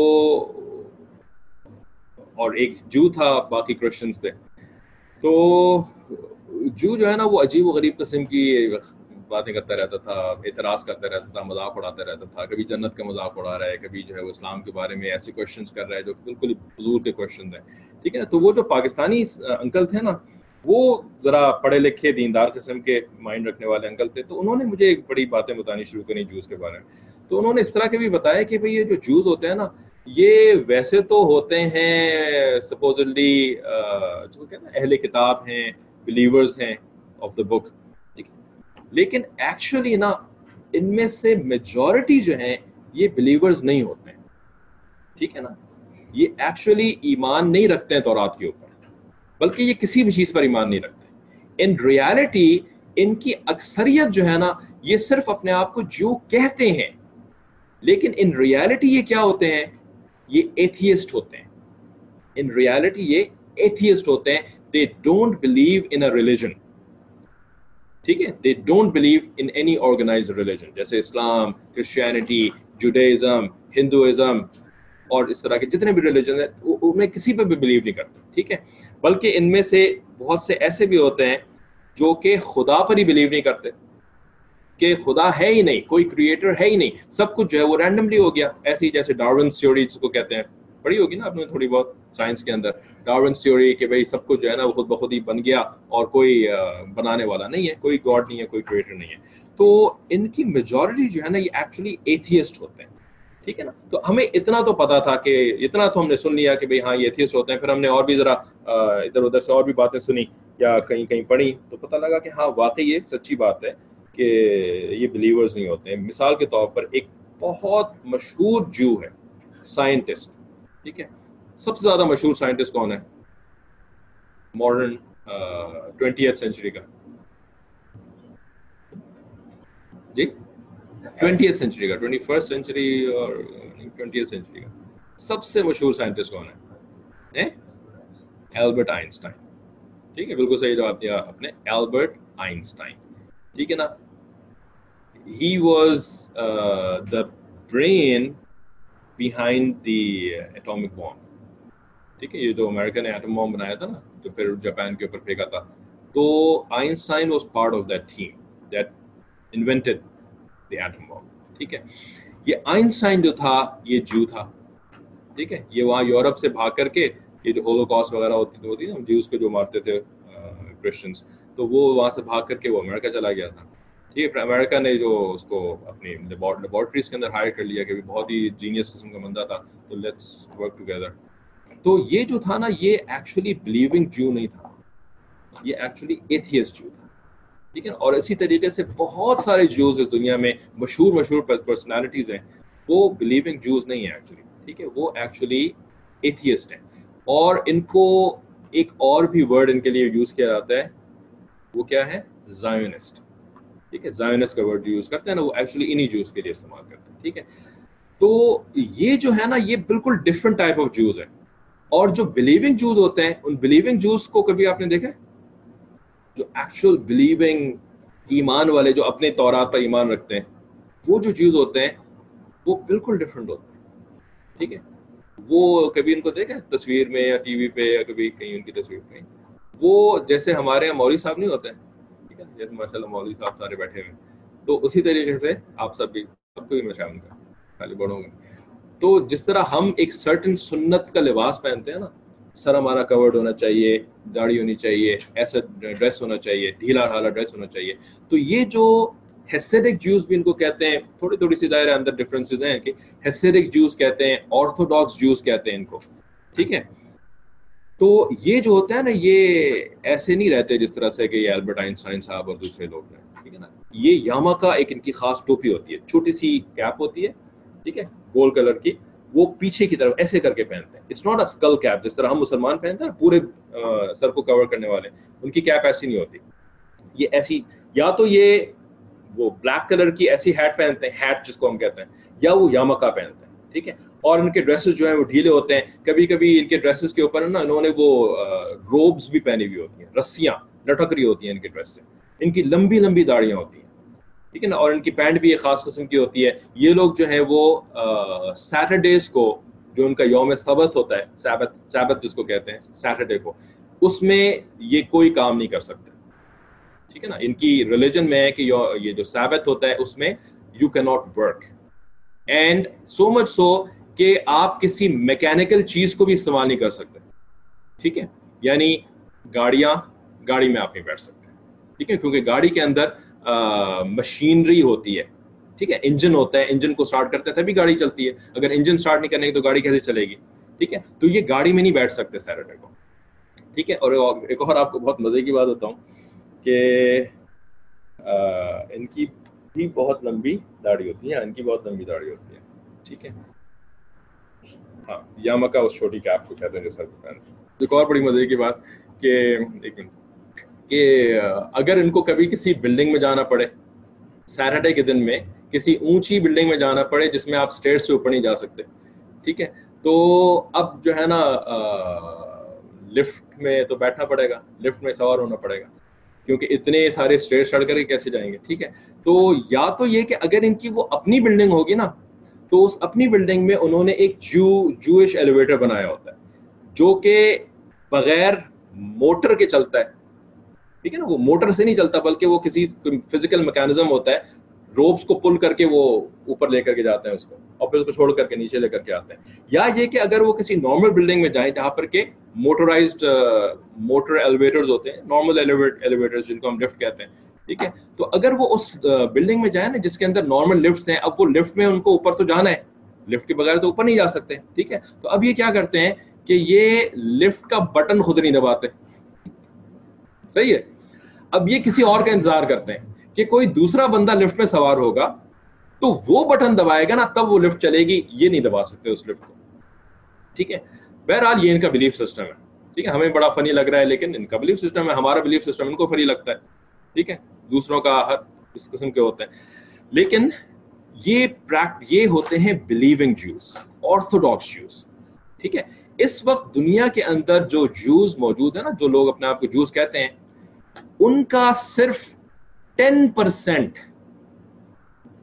S1: اور ایک جو تھا، باقی کرسچنس تھے۔ تو جو جو ہے نا، وہ عجیب و غریب قسم کی باتیں کرتا رہتا تھا، اعتراض کرتا رہتا تھا، مذاق اڑاتا رہتا تھا۔ کبھی جنت کا مذاق اڑا رہا ہے، کبھی جو ہے وہ اسلام کے بارے میں ایسے کوشچنس کر رہا ہے جو بالکل حضور کے کوشچن ہیں۔ ٹھیک ہے نا تو وہ جو پاکستانی انکل تھے نا وہ ذرا پڑھے لکھے دیندار قسم کے مائنڈ رکھنے والے انکل تھے، تو انہوں نے مجھے ایک بڑی باتیں بتانی شروع کریں جوس کے بارے میں۔ تو انہوں نے اس طرح کے بھی بتایا کہ بھائی یہ جو جوز ہوتے ہیں نا، یہ ویسے تو ہوتے ہیں سپوزلی جو کہتے ہیں، اہل کتاب ہیں بلیورز ہیں آف دا بک لیکن ایکچولی نا، ان میں سے میجورٹی جو ہیں، یہ بلیورز نہیں ہوتے۔ ہیں ٹھیک ہے نا؟ یہ ایکچولی ایمان نہیں رکھتے ہیں تورات کے اوپر۔ بلکہ یہ کسی بھی چیز پر ایمان نہیں رکھتے۔ ان ریالٹی ان کی اکثریت جو ہے نا، یہ صرف اپنے آپ کو جو کہتے ہیں۔ لیکن ان ریالٹی یہ کیا ہوتے ہیں؟ یہ ایتھیسٹ ہوتے ہیں۔ ان ریالٹی یہ ایتھیسٹ ہوتے ہیں۔ They don't believe in religion ٹھیک ہے؟ They don't believe in any organise religion جیسے اسلام کرسچینٹی جوڈیزم ہندوازم اور اس طرح کے جتنے بھی ریلیجن ہیں میں کسی پہ بھی بلیو نہیں کرتے ٹھیک ہے؟ بلکہ ان میں سے بہت سے ایسے بھی ہوتے ہیں جو کہ خدا پر ہی بلیو نہیں کرتے، کہ خدا ہے ہی نہیں، کوئی کریٹر ہے ہی نہیں، سب کچھ جو ہے وہ رینڈملی ہو گیا۔ ایسی جیسے ڈارون تھیوری جس کو کہتے ہیں۔ پڑھی ہوگی نا آپ نے تھوڑی بہت سائنس کے اندر؟ ڈارون تھیوری کہ بھائی سب کچھ جو ہے نا وہ خود بخود ہی بن گیا اور کوئی بنانے والا نہیں ہے، کوئی گاڈ نہیں ہے، کوئی کریٹر نہیں ہے۔ تو ان کی میجورٹی جو ہے نا، یہ ایکچولی ایتھیسٹ ہوتے ہیں۔ ٹھیک ہے نا؟ تو ہمیں اتنا تو پتا تھا کہ اتنا تو ہم نے سن لیا کہ بھائی ہاں یہ ایتھیسٹ ہوتے ہیں، پھر ہم نے اور بھی ذرا ادھر ادھر سے اور بھی باتیں سنی یا کہیں کہیں پڑھی تو پتہ لگا کہ ہاں واقعی یہ سچی بات ہے کہ یہ بلیورز نہیں ہوتے ہیں۔ مثال کے طور پر ایک بہت مشہور جو ہے سائنٹسٹ ٹھیک ہے؟ سب سے زیادہ مشہور سائنٹسٹ کون ہے؟ ماڈرن ٹوینٹی ایتھ سینچری کا جی ٹوینٹی ایتھ سینچری کا ٹوینٹی فرسٹ سینچری اور ٹوینٹی سینچری کا سب سے مشہور سائنٹسٹ کون ہے ایلبرٹ آئنسٹائن ٹھیک ہے بالکل صحیح جواب دیا آپ نے ایلبرٹ آئنسٹائن ٹھیک ہے نا he was the brain behind the atomic bomb ٹھیک ہے یہ جو امریکہ نے ایٹم بام بنایا تھا نا جو پھر جاپان کے اوپر پھینکا تھا تو Einstein was part of that team that invented the atom bomb ٹھیک ہے؟ یہ آئنسٹائن جو تھا، یہ جو تھا۔ ٹھیک ہے؟ یہ وہاں یورپ سے بھاگ کر کے یہ جو ہولو کاسٹ وغیرہ ہوتی ہوتی نا جیوز کو جو مارتے تھے کرسچنس تو وہ وہاں سے بھاگ کر کے وہ امریکہ چلا گیا تھا۔ ٹھیک ہے؟ امریکہ نے جو اس کو اپنی لیبورٹریز کے اندر ہائر کر لیا کہ بہت ہی جینیس قسم کا بندہ تھا۔ تو لیٹس ورک ٹوگیدر تو یہ جو تھا نا، یہ ایکچولی بلیونگ جو نہیں تھا۔ یہ ایکچولی ایتھیس جو تھا۔ ٹھیک ہے اور اسی طریقے سے بہت سارے جوز اس دنیا میں مشہور مشہور پرسنالٹیز ہیں۔ وہ بلیونگ جوز نہیں ہیں ایکچولی ٹھیک ہے؟ وہ ایکچولی ایتھیسٹ ہیں۔ اور ان کو ایک اور بھی ورڈ ان کے لیے یوز کیا جاتا ہے، وہ کیا ہے؟ زائنسٹ ٹھیک ہے؟ زائنسٹ کا ورڈ یوز کرتے ہیں نا، وہ ایکچولی انہی جوز کے لیے استعمال کرتے ہیں، ٹھیک ہے؟ تو یہ جو ہے نا، یہ بالکل ڈفرنٹ ٹائپ آف جوز ہے اور جو بلیونگ جوز ہوتے ہیں، ان بلیونگ جوز کو کبھی آپ نے دیکھا جو ایکچوئل بلیونگ ایمان والے جو اپنے طورات پر ایمان رکھتے ہیں، وہ جو جوز ہوتے ہیں، وہ بالکل ڈفرنٹ ہوتے ہیں۔ ٹھیک ہے؟ وہ کبھی ان کو دیکھا تصویر میں یا ٹی وی پہ یا کبھی کہیں ان کی تصویر کہیں؟ وہ جیسے ہمارے یہاں مولوی صاحب نہیں ہوتے ہیں۔ ٹھیک ہے؟ جیسے ماشاء اللہ مولوی صاحب سارے بیٹھے ہوئے تو اسی طریقے سے آپ سب بھی سب کو بھی میں شامل کا خالی بڑھوں گا تو جس طرح ہم ایک سرٹن سنت کا لباس پہنتے ہیں نا سر ہمارا کورڈ ہونا چاہیے، داڑھی ہونی چاہیے، ایسا ڈریس ہونا چاہیے، ڈھیلا ڈھالا ڈریس ہونا چاہیے۔ تو یہ جو ہیسیڈک جوز بھی ان کو کہتے ہیں، تھوڑی تھوڑی سی دائرے اندر ڈفرینسز ہیں کہ ہیسیڈک جوز کہتے ہیں آرتھوڈاکس جوز کہتے ہیں ان کو۔ ٹھیک ہے؟ تو یہ جو ہوتا ہے نا، یہ ایسے نہیں رہتے جس طرح سے کہ یہ البرٹ آئنسٹائن صاحب اور دوسرے لوگ ہیں۔ ٹھیک ہے نا؟ یہ یاما کا ایک ان کی خاص ٹوپی ہوتی ہے۔ چھوٹی سی کیپ ہوتی ہے۔ ٹھیک ہے؟ گول کلر کی۔ وہ پیچھے کی طرف ایسے کر کے پہنتے ہیں۔ It's not a skull cap جس طرح ہم مسلمان پہنتے ہیں پورے سر کو کور کرنے والے، ان کی کیپ ایسی نہیں ہوتی۔ یہ ایسی، یا تو یہ وہ بلیک کلر کی ایسی ہیٹ پہنتے ہیں ہیٹ جس کو ہم کہتے ہیں، یا وہ یامکا پہنتے ہیں، ٹھیک ہے؟ اور ان کے ڈریسز جو ہیں وہ ڈھیلے ہوتے ہیں۔ کبھی کبھی ان کے ڈریسز کے اوپر نا انہوں نے وہ روبس بھی پہنی ہوئی ہوتی ہیں، رسیاں لٹک رہی ہوتی ہیں ان کے ڈریس سے۔ ان کی لمبی لمبی داڑیاں ہوتی ہیں، ٹھیک ہے نا؟ اور ان کی پینٹ بھی ایک خاص قسم کی ہوتی ہے۔ یہ لوگ جو ہیں وہ سیٹرڈیز کو جو ان کا یوم سبت ہوتا ہے سیبت سیبت جس کو کہتے ہیں سیٹرڈے کو، اس میں یہ کوئی کام نہیں کر سکتے ٹھیک ہے نا؟ ان کی ریلیجن میں ہے کہ یہ جو سیبت ہوتا ہے، اس میں you can not work and so much so کہ آپ کسی میکینکل چیز کو بھی استعمال نہیں کر سکتے۔ ٹھیک ہے؟ یعنی گاڑیاں گاڑی میں آپ نہیں بیٹھ سکتے۔ ٹھیک ہے؟ کیونکہ گاڑی کے اندر مشینری ہوتی ہے۔ ٹھیک ہے؟ انجن ہوتا ہے، انجن کو اسٹارٹ کرتے تبھی گاڑی چلتی ہے۔ اگر انجن اسٹارٹ نہیں کرنے کی تو گاڑی کیسے چلے گی؟ ٹھیک ہے؟ تو یہ گاڑی میں نہیں بیٹھ سکتے سیٹرڈے کو ٹھیک ہے؟ اور ایک اور آپ کو بہت مزے کی بات بتاؤں کہ ان کی بھی بہت لمبی داڑھی ہوتی ہے یعنی ان کی بہت لمبی داڑھی ہوتی ہے۔ ٹھیک ہے؟ ہاں یامکا اس چھوٹی کیپ کو کہتے ہیں جو سر کو پہنتے ایک اور بڑی مزے کی بات کہ، ایک منٹ، کہ اگر ان کو کبھی کسی بلڈنگ میں جانا پڑے سیٹرڈے کے دن میں کسی اونچی بلڈنگ میں جانا پڑے جس میں آپ اسٹیئر سے اوپر نہیں جا سکتے۔ ٹھیک ہے؟ تو اب جو ہے نا لفٹ میں تو بیٹھنا پڑے گا۔ لفٹ میں سوار ہونا پڑے گا۔ کیونکہ اتنے سارے اسٹیئر چڑھ کر کے کیسے جائیں گے؟ ٹھیک ہے؟ تو یا تو یہ کہ اگر ان کی وہ اپنی بلڈنگ ہوگی نا، تو اس اپنی بلڈنگ میں انہوں نے ایک جو جوش ایلیویٹر بنایا ہوتا ہے۔ جو کہ بغیر موٹر کے چلتا ہے۔ ٹھیک ہے نا؟ وہ موٹر سے نہیں چلتا، بلکہ وہ کسی فزیکل میکینزم ہوتا ہے۔ روپس کو پل کر کے وہ اوپر لے کر کے جاتے ہیں اس کو اور پھر اس کو چھوڑ کر کے نیچے لے کر کے آتے ہیں۔ یا یہ کہ اگر وہ کسی نارمل بلڈنگ میں جائیں جہاں پر کہ موٹرائزڈ موٹر ایلیویٹرز ہوتے ہیں نارمل ایلیویٹر جن کو ہم لفٹ کہتے ہیں، ٹھیک ہے؟ تو اگر وہ اس بلڈنگ میں جائیں نا جس کے اندر نارمل لفٹس ہیں، اب وہ لفٹ میں ان کو اوپر تو جانا ہے لفٹ کے بغیر تو اوپر نہیں جا سکتے، ٹھیک ہے؟ تو اب یہ کیا کرتے ہیں کہ یہ لفٹ کا بٹن خود نہیں دباتے۔ صحیح ہے؟ اب یہ کسی اور کا انتظار کرتے ہیں۔ کہ کوئی دوسرا بندہ لفٹ میں سوار ہوگا تو وہ بٹن دبائے گا نا، تب وہ لفٹ چلے گی، یہ نہیں دبا سکتے اس لفٹ کو۔ ٹھیک ہے؟ بہرحال یہ ان کا بلیف سسٹم ہے۔ ٹھیک ہے؟ ہمیں بڑا فنی لگ رہا ہے، لیکن ان کا بلیف سسٹم ہے، ہمارا بلیف سسٹم ان کو فنی لگتا ہے۔ ٹھیک ہے؟ دوسروں کا ہر اس قسم کے ہوتے ہیں۔ لیکن یہ یہ ہوتے ہیں بلیونگ جوز آرتھوڈاکس جوز ٹھیک ہے؟ اس وقت دنیا کے اندر جو جوز موجود ہیں نا، جو لوگ اپنے آپ کو جوز کہتے ہیں، ان کا صرف ٹین پرسینٹ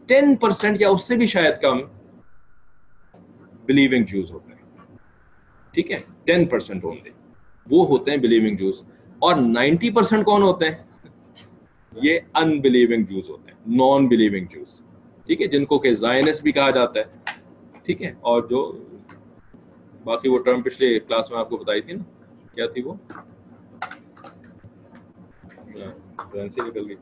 S1: ٹین پرسینٹ یا اس سے بھی شاید کم بلیونگ جوز ہوتے ہیں۔ ٹھیک ہے؟ ٹین پرسینٹ اونلی وہ ہوتے ہیں بلیونگ جوز اور نائنٹی پرسینٹ کون ہوتے ہیں؟ یہ ان بلیونگ جوز ہوتے ہیں۔ نان بلیونگ جوز ٹھیک ہے؟ جن کو کہ زائنس بھی کہا جاتا ہے۔ ٹھیک ہے؟ اور جو باقی وہ ٹرم پچھلے کلاس میں آپ کو بتائی تھی نا، کیا تھی وہ؟ ہاں، کرنسی نکل گئی۔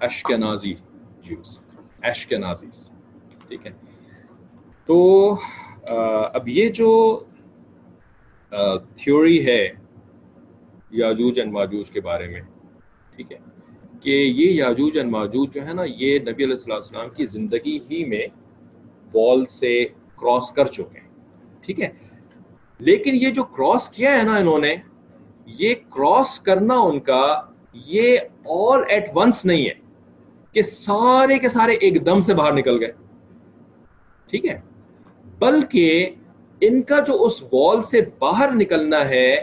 S1: اشکنازی جوس اشکنازیز ٹھیک ہے۔ تو اب یہ جو تھیوری ہے، یاجوج اینڈ ماجوج کے بارے میں، ٹھیک ہے، کہ یہ یاجوج اور ماجوج جو ہے نا، یہ نبی علیہ السلام کی زندگی ہی میں وال سے کراس کر چکے ہیں، ٹھیک ہے۔ لیکن یہ جو کراس کیا ہے نا انہوں نے، یہ کراس کرنا ان کا، یہ آل ایٹ ونس نہیں ہے۔ کہ سارے کے سارے ایک دم سے باہر نکل گئے۔ ٹھیک ہے؟ بلکہ ان کا جو اس وال سے باہر نکلنا ہے،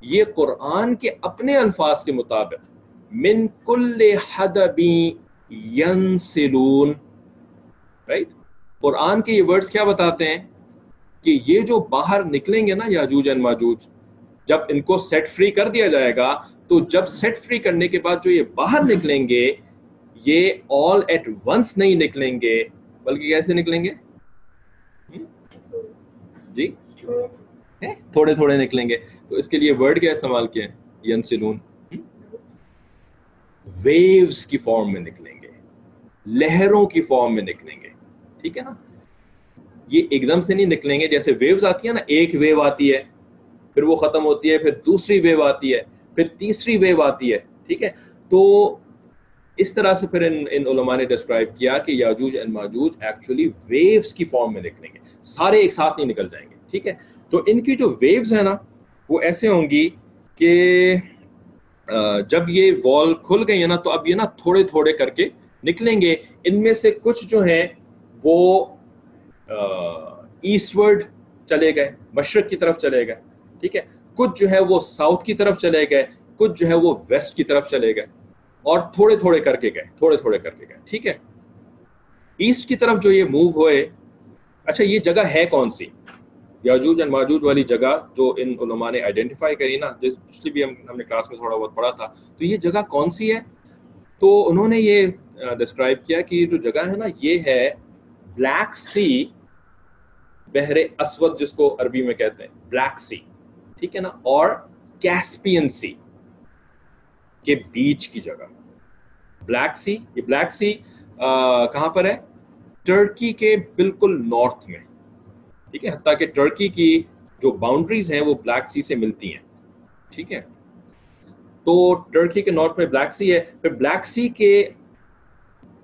S1: یہ قرآن کے اپنے الفاظ کے مطابق، من کل حدبی ینسلون۔ رائٹ قرآن کے یہ ورڈز کیا بتاتے ہیں؟ کہ یہ جو باہر نکلیں گے نا یاجوج ان ماجوج، جب ان کو سیٹ فری کر دیا جائے گا، تو جب سیٹ فری کرنے کے بعد جو یہ باہر نکلیں گے یہ آل ایٹ ونس نہیں نکلیں گے، بلکہ کیسے نکلیں گے؟ جی؟ تھوڑے تھوڑے نکلیں گے۔ تو اس کے لیے ورڈ کیا استعمال کیا ہے؟ ینسلون۔ ویوز کی فارم میں نکلیں گے۔ لہروں کی فارم میں نکلیں گے۔ ٹھیک ہے نا؟ یہ ایک دم سے نہیں نکلیں گے۔ جیسے ویوز آتی ہے نا، ایک ویو آتی ہے، پھر وہ ختم ہوتی ہے، پھر دوسری ویو آتی ہے، پھر تیسری ویو آتی ہے۔ ٹھیک ہے؟ تو اس طرح سے پھر ان, ان علماء نے ڈسکرائب کیا کہ Yajuj and Majuj actually waves کی فارم میں نکلیں گے۔ سارے ایک ساتھ نہیں نکل جائیں گے ٹھیک ہے؟ تو ان کی جو ویوز ہیں نا وہ ایسے ہوں گی کہ جب یہ وال کھل گئی ہے نا تو اب یہ نا تھوڑے تھوڑے کر کے نکلیں گے۔ ان میں سے کچھ جو ہیں وہ ایسٹ ورڈ چلے گئے مشرق کی طرف چلے گئے ٹھیک ہے؟ کچھ جو ہے وہ ساؤتھ کی طرف چلے گئے کچھ جو ہے وہ ویسٹ کی طرف چلے گئے۔ اور تھوڑے تھوڑے کر کے گئے، تھوڑے تھوڑے کر کے گئے، ٹھیک ہے؟ ایسٹ کی طرف جو یہ موو ہوئے اچھا یہ جگہ ہے کون سی؟ یاجوج اینڈ ماجوج والی جگہ جو ان علماء نے آئیڈینٹیفائی کری نا، جس پچھلی بھی ہم ہم نے کلاس میں تھوڑا بہت پڑھا تھا۔ تو یہ جگہ کون سی ہے؟ تو انہوں نے یہ ڈسکرائب کیا کہ جو جگہ ہے نا، یہ ہے بلیک سی بحر اسود جس کو عربی میں کہتے ہیں بلیک سی ٹھیک ہے نا؟ اور کیسپین سی کے بیچ کی جگہ۔ بلیک سی یہ بلیک سی کہاں پر ہے؟ ٹرکی کے بالکل نارتھ میں۔ ٹھیک ہے؟ حتیٰ کہ ٹرکی کی جو باؤنڈریز ہیں وہ بلیک سی سے ملتی ہیں۔ ٹھیک ہے؟ تو ٹرکی کے نارتھ میں بلیک سی ہے۔ پھر بلیک سی کے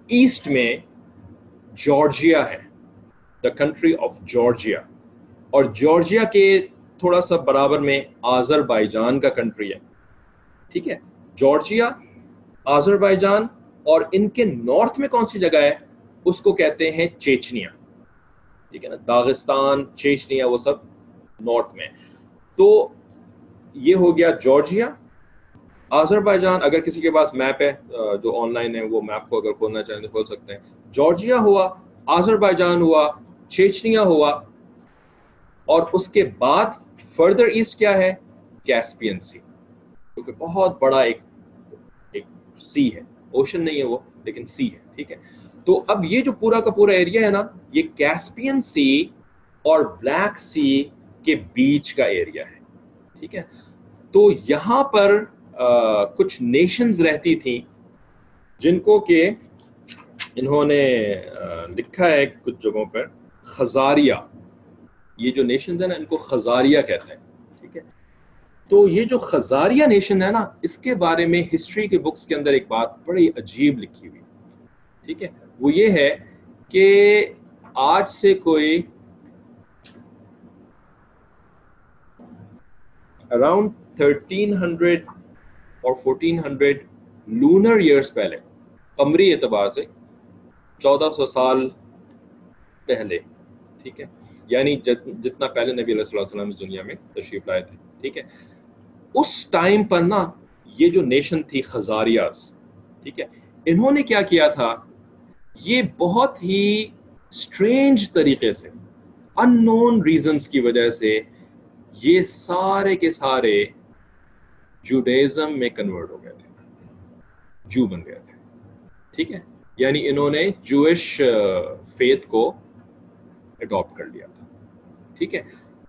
S1: ایسٹ میں جارجیا ہے۔ دا کنٹری آف جارجیا اور جارجیا کے تھوڑا سا برابر میں آزر بائی جان کا کنٹری ہے۔ ٹھیک ہے؟ جارجیا آزر جان اور ان کے نارتھ میں کون سی جگہ ہے؟ اس کو کہتے ہیں چیچنیا۔ ٹھیک ہے نا؟ داغستان، چیچنیا، وہ سب نارتھ میں۔ تو یہ ہو گیا جارجیا۔ آزر جان اگر کسی کے پاس میپ ہے جو آن لائن ہے، وہ میپ کو اگر کھولنا چاہیں تو کھول سکتے ہیں۔ جارجیا ہوا آزر جان ہوا، چیچنیا ہوا۔ اور اس کے بعد فردر ایسٹ کیا ہے؟ Caspian sea. کیونکہ بہت بڑا ایک سی ہے۔ اوشن نہیں ہے وہ، لیکن سی ہے، ٹھیک ہے۔ تو اب یہ جو پورا کا پورا ایریا ہے نا، یہ کیسپین سی اور بلیک سی کے بیچ کا ایریا ہے، ٹھیک ہے۔ تو یہاں پر کچھ نیشنز رہتی تھیں، جن کو کہ انہوں نے لکھا ہے کچھ جگہوں پر، خزاریہ۔ یہ جو نیشنز ہیں نا، ان کو خزاریہ کہتے ہیں۔ ہے تو یہ جو خزاریہ نیشن ہے نا، اس کے بارے میں ہسٹری کے بکس کے اندر ایک بات بڑی عجیب لکھی ہوئی۔ ٹھیک ہے؟ وہ یہ ہے کہ آج سے کوئی اراؤنڈ تھرٹین ہنڈریڈ اور فورٹین ہنڈریڈ لونر ایئرس پہلے، قمری اعتبار سے چودہ سو سال پہلے۔ ٹھیک ہے؟ یعنی جتنا پہلے نبی علیہ وسلم اس دنیا میں تشریف لائے تھے۔ ٹھیک ہے؟ اس ٹائم پر نا یہ جو نیشن تھی خزاریاز، ٹھیک ہے، انہوں نے کیا کیا تھا؟ یہ بہت ہی اسٹرینج طریقے سے ان نون ریزنس کی وجہ سے یہ سارے کے سارے جوڈیزم میں کنورٹ ہو گئے تھے جو بن گئے تھے، ٹھیک ہے یعنی انہوں نے جوش فیتھ کو اڈاپٹ کر لیا تھا، ٹھیک ہے۔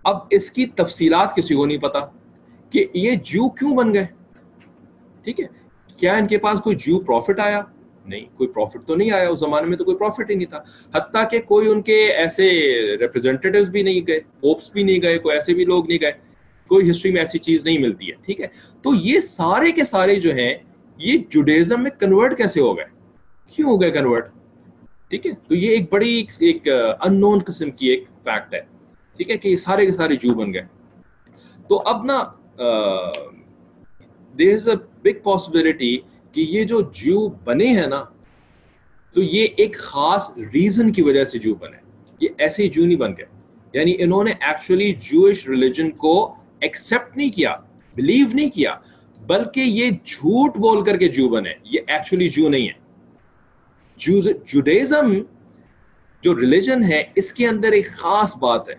S1: اب اس کی تفصیلات کسی کو نہیں پتا۔ کہ یہ جو کیوں بن گئے؟ ٹھیک ہے؟ کیا ان کے پاس کوئی جو پروفٹ آیا؟ نہیں، کوئی پروفٹ تو نہیں آیا، اس زمانے میں تو کوئی پروفٹ ہی نہیں تھا۔ حتیٰ کہ کوئی ان کے ایسے ریپرزینٹیو بھی نہیں گئے ہوپس بھی نہیں گئے، کوئی ایسے بھی لوگ نہیں گئے۔ کوئی ہسٹری میں ایسی چیز نہیں ملتی ہے، ٹھیک ہے؟ تو یہ سارے کے سارے جو ہیں، یہ جوڈیزم میں کنورٹ کیسے ہو گئے؟ کیوں ہو گئے کنورٹ ٹھیک ہے؟ تو یہ ایک بڑی ایک ان نون قسم کی ایک فیکٹ ہے، ٹھیک ہے؟ کہ یہ سارے کے سارے جو بن گئے۔ تو اب نا دیر از اے بگ پاسبلٹی کہ یہ جو جو بنے ہیں نا، تو یہ ایک خاص ریزن کی وجہ سے جو بنے۔ یہ ایسے ہی جو نہیں بن گئے۔ یعنی انہوں نے ایکچولی جوش ریلیجن کو ایکسپٹ نہیں کیا بلیو نہیں کیا، بلکہ یہ جھوٹ بول کر کے جو بنے۔ یہ ایکچولی جو نہیں ہے۔ جوڈیزم جو ریلیجن ہے، اس کے اندر ایک خاص بات ہے۔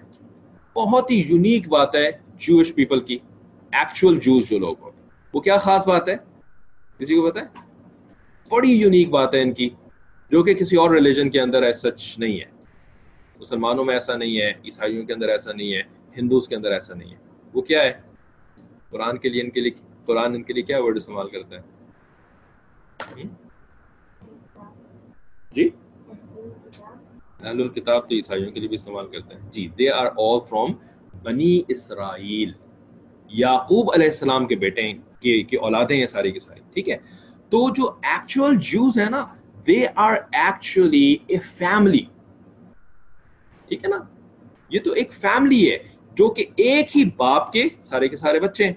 S1: بہت ہی یونیک بات ہے جوش پیپل کی۔ ایکچوئل جوز جو لوگ ہوتے وہ کیا خاص بات ہے؟ کسی کو پتا ہے؟ بڑی یونیک بات ہے ان کی، جو کہ کسی اور ریلیجن کے اندر ایسا سچ نہیں ہے۔ مسلمانوں میں ایسا نہیں ہے، عیسائیوں کے اندر ایسا نہیں ہے، ہندوز کے اندر ایسا نہیں ہے۔ وہ کیا ہے؟ قرآن کے لیے ان کے لیے، قرآن ان کے لیے کیا ورڈ استعمال کرتا ہے جی؟ اہل الکتاب تو عیسائیوں کے لیے بھی استعمال کرتے ہیں۔ جی دے آر آل فرام بنی اسرائیل۔ یعقوب علیہ السلام کے بیٹے ہیں کی, کی اولادیں ہیں ساری کی ساری ٹھیک ہے؟ تو جو ایکچوئل جوز ہیں نا they are actually a family ٹھیک ہے نا؟ یہ تو ایک فیملی ہے جو کہ ایک ہی باپ کے سارے کے سارے بچے ہیں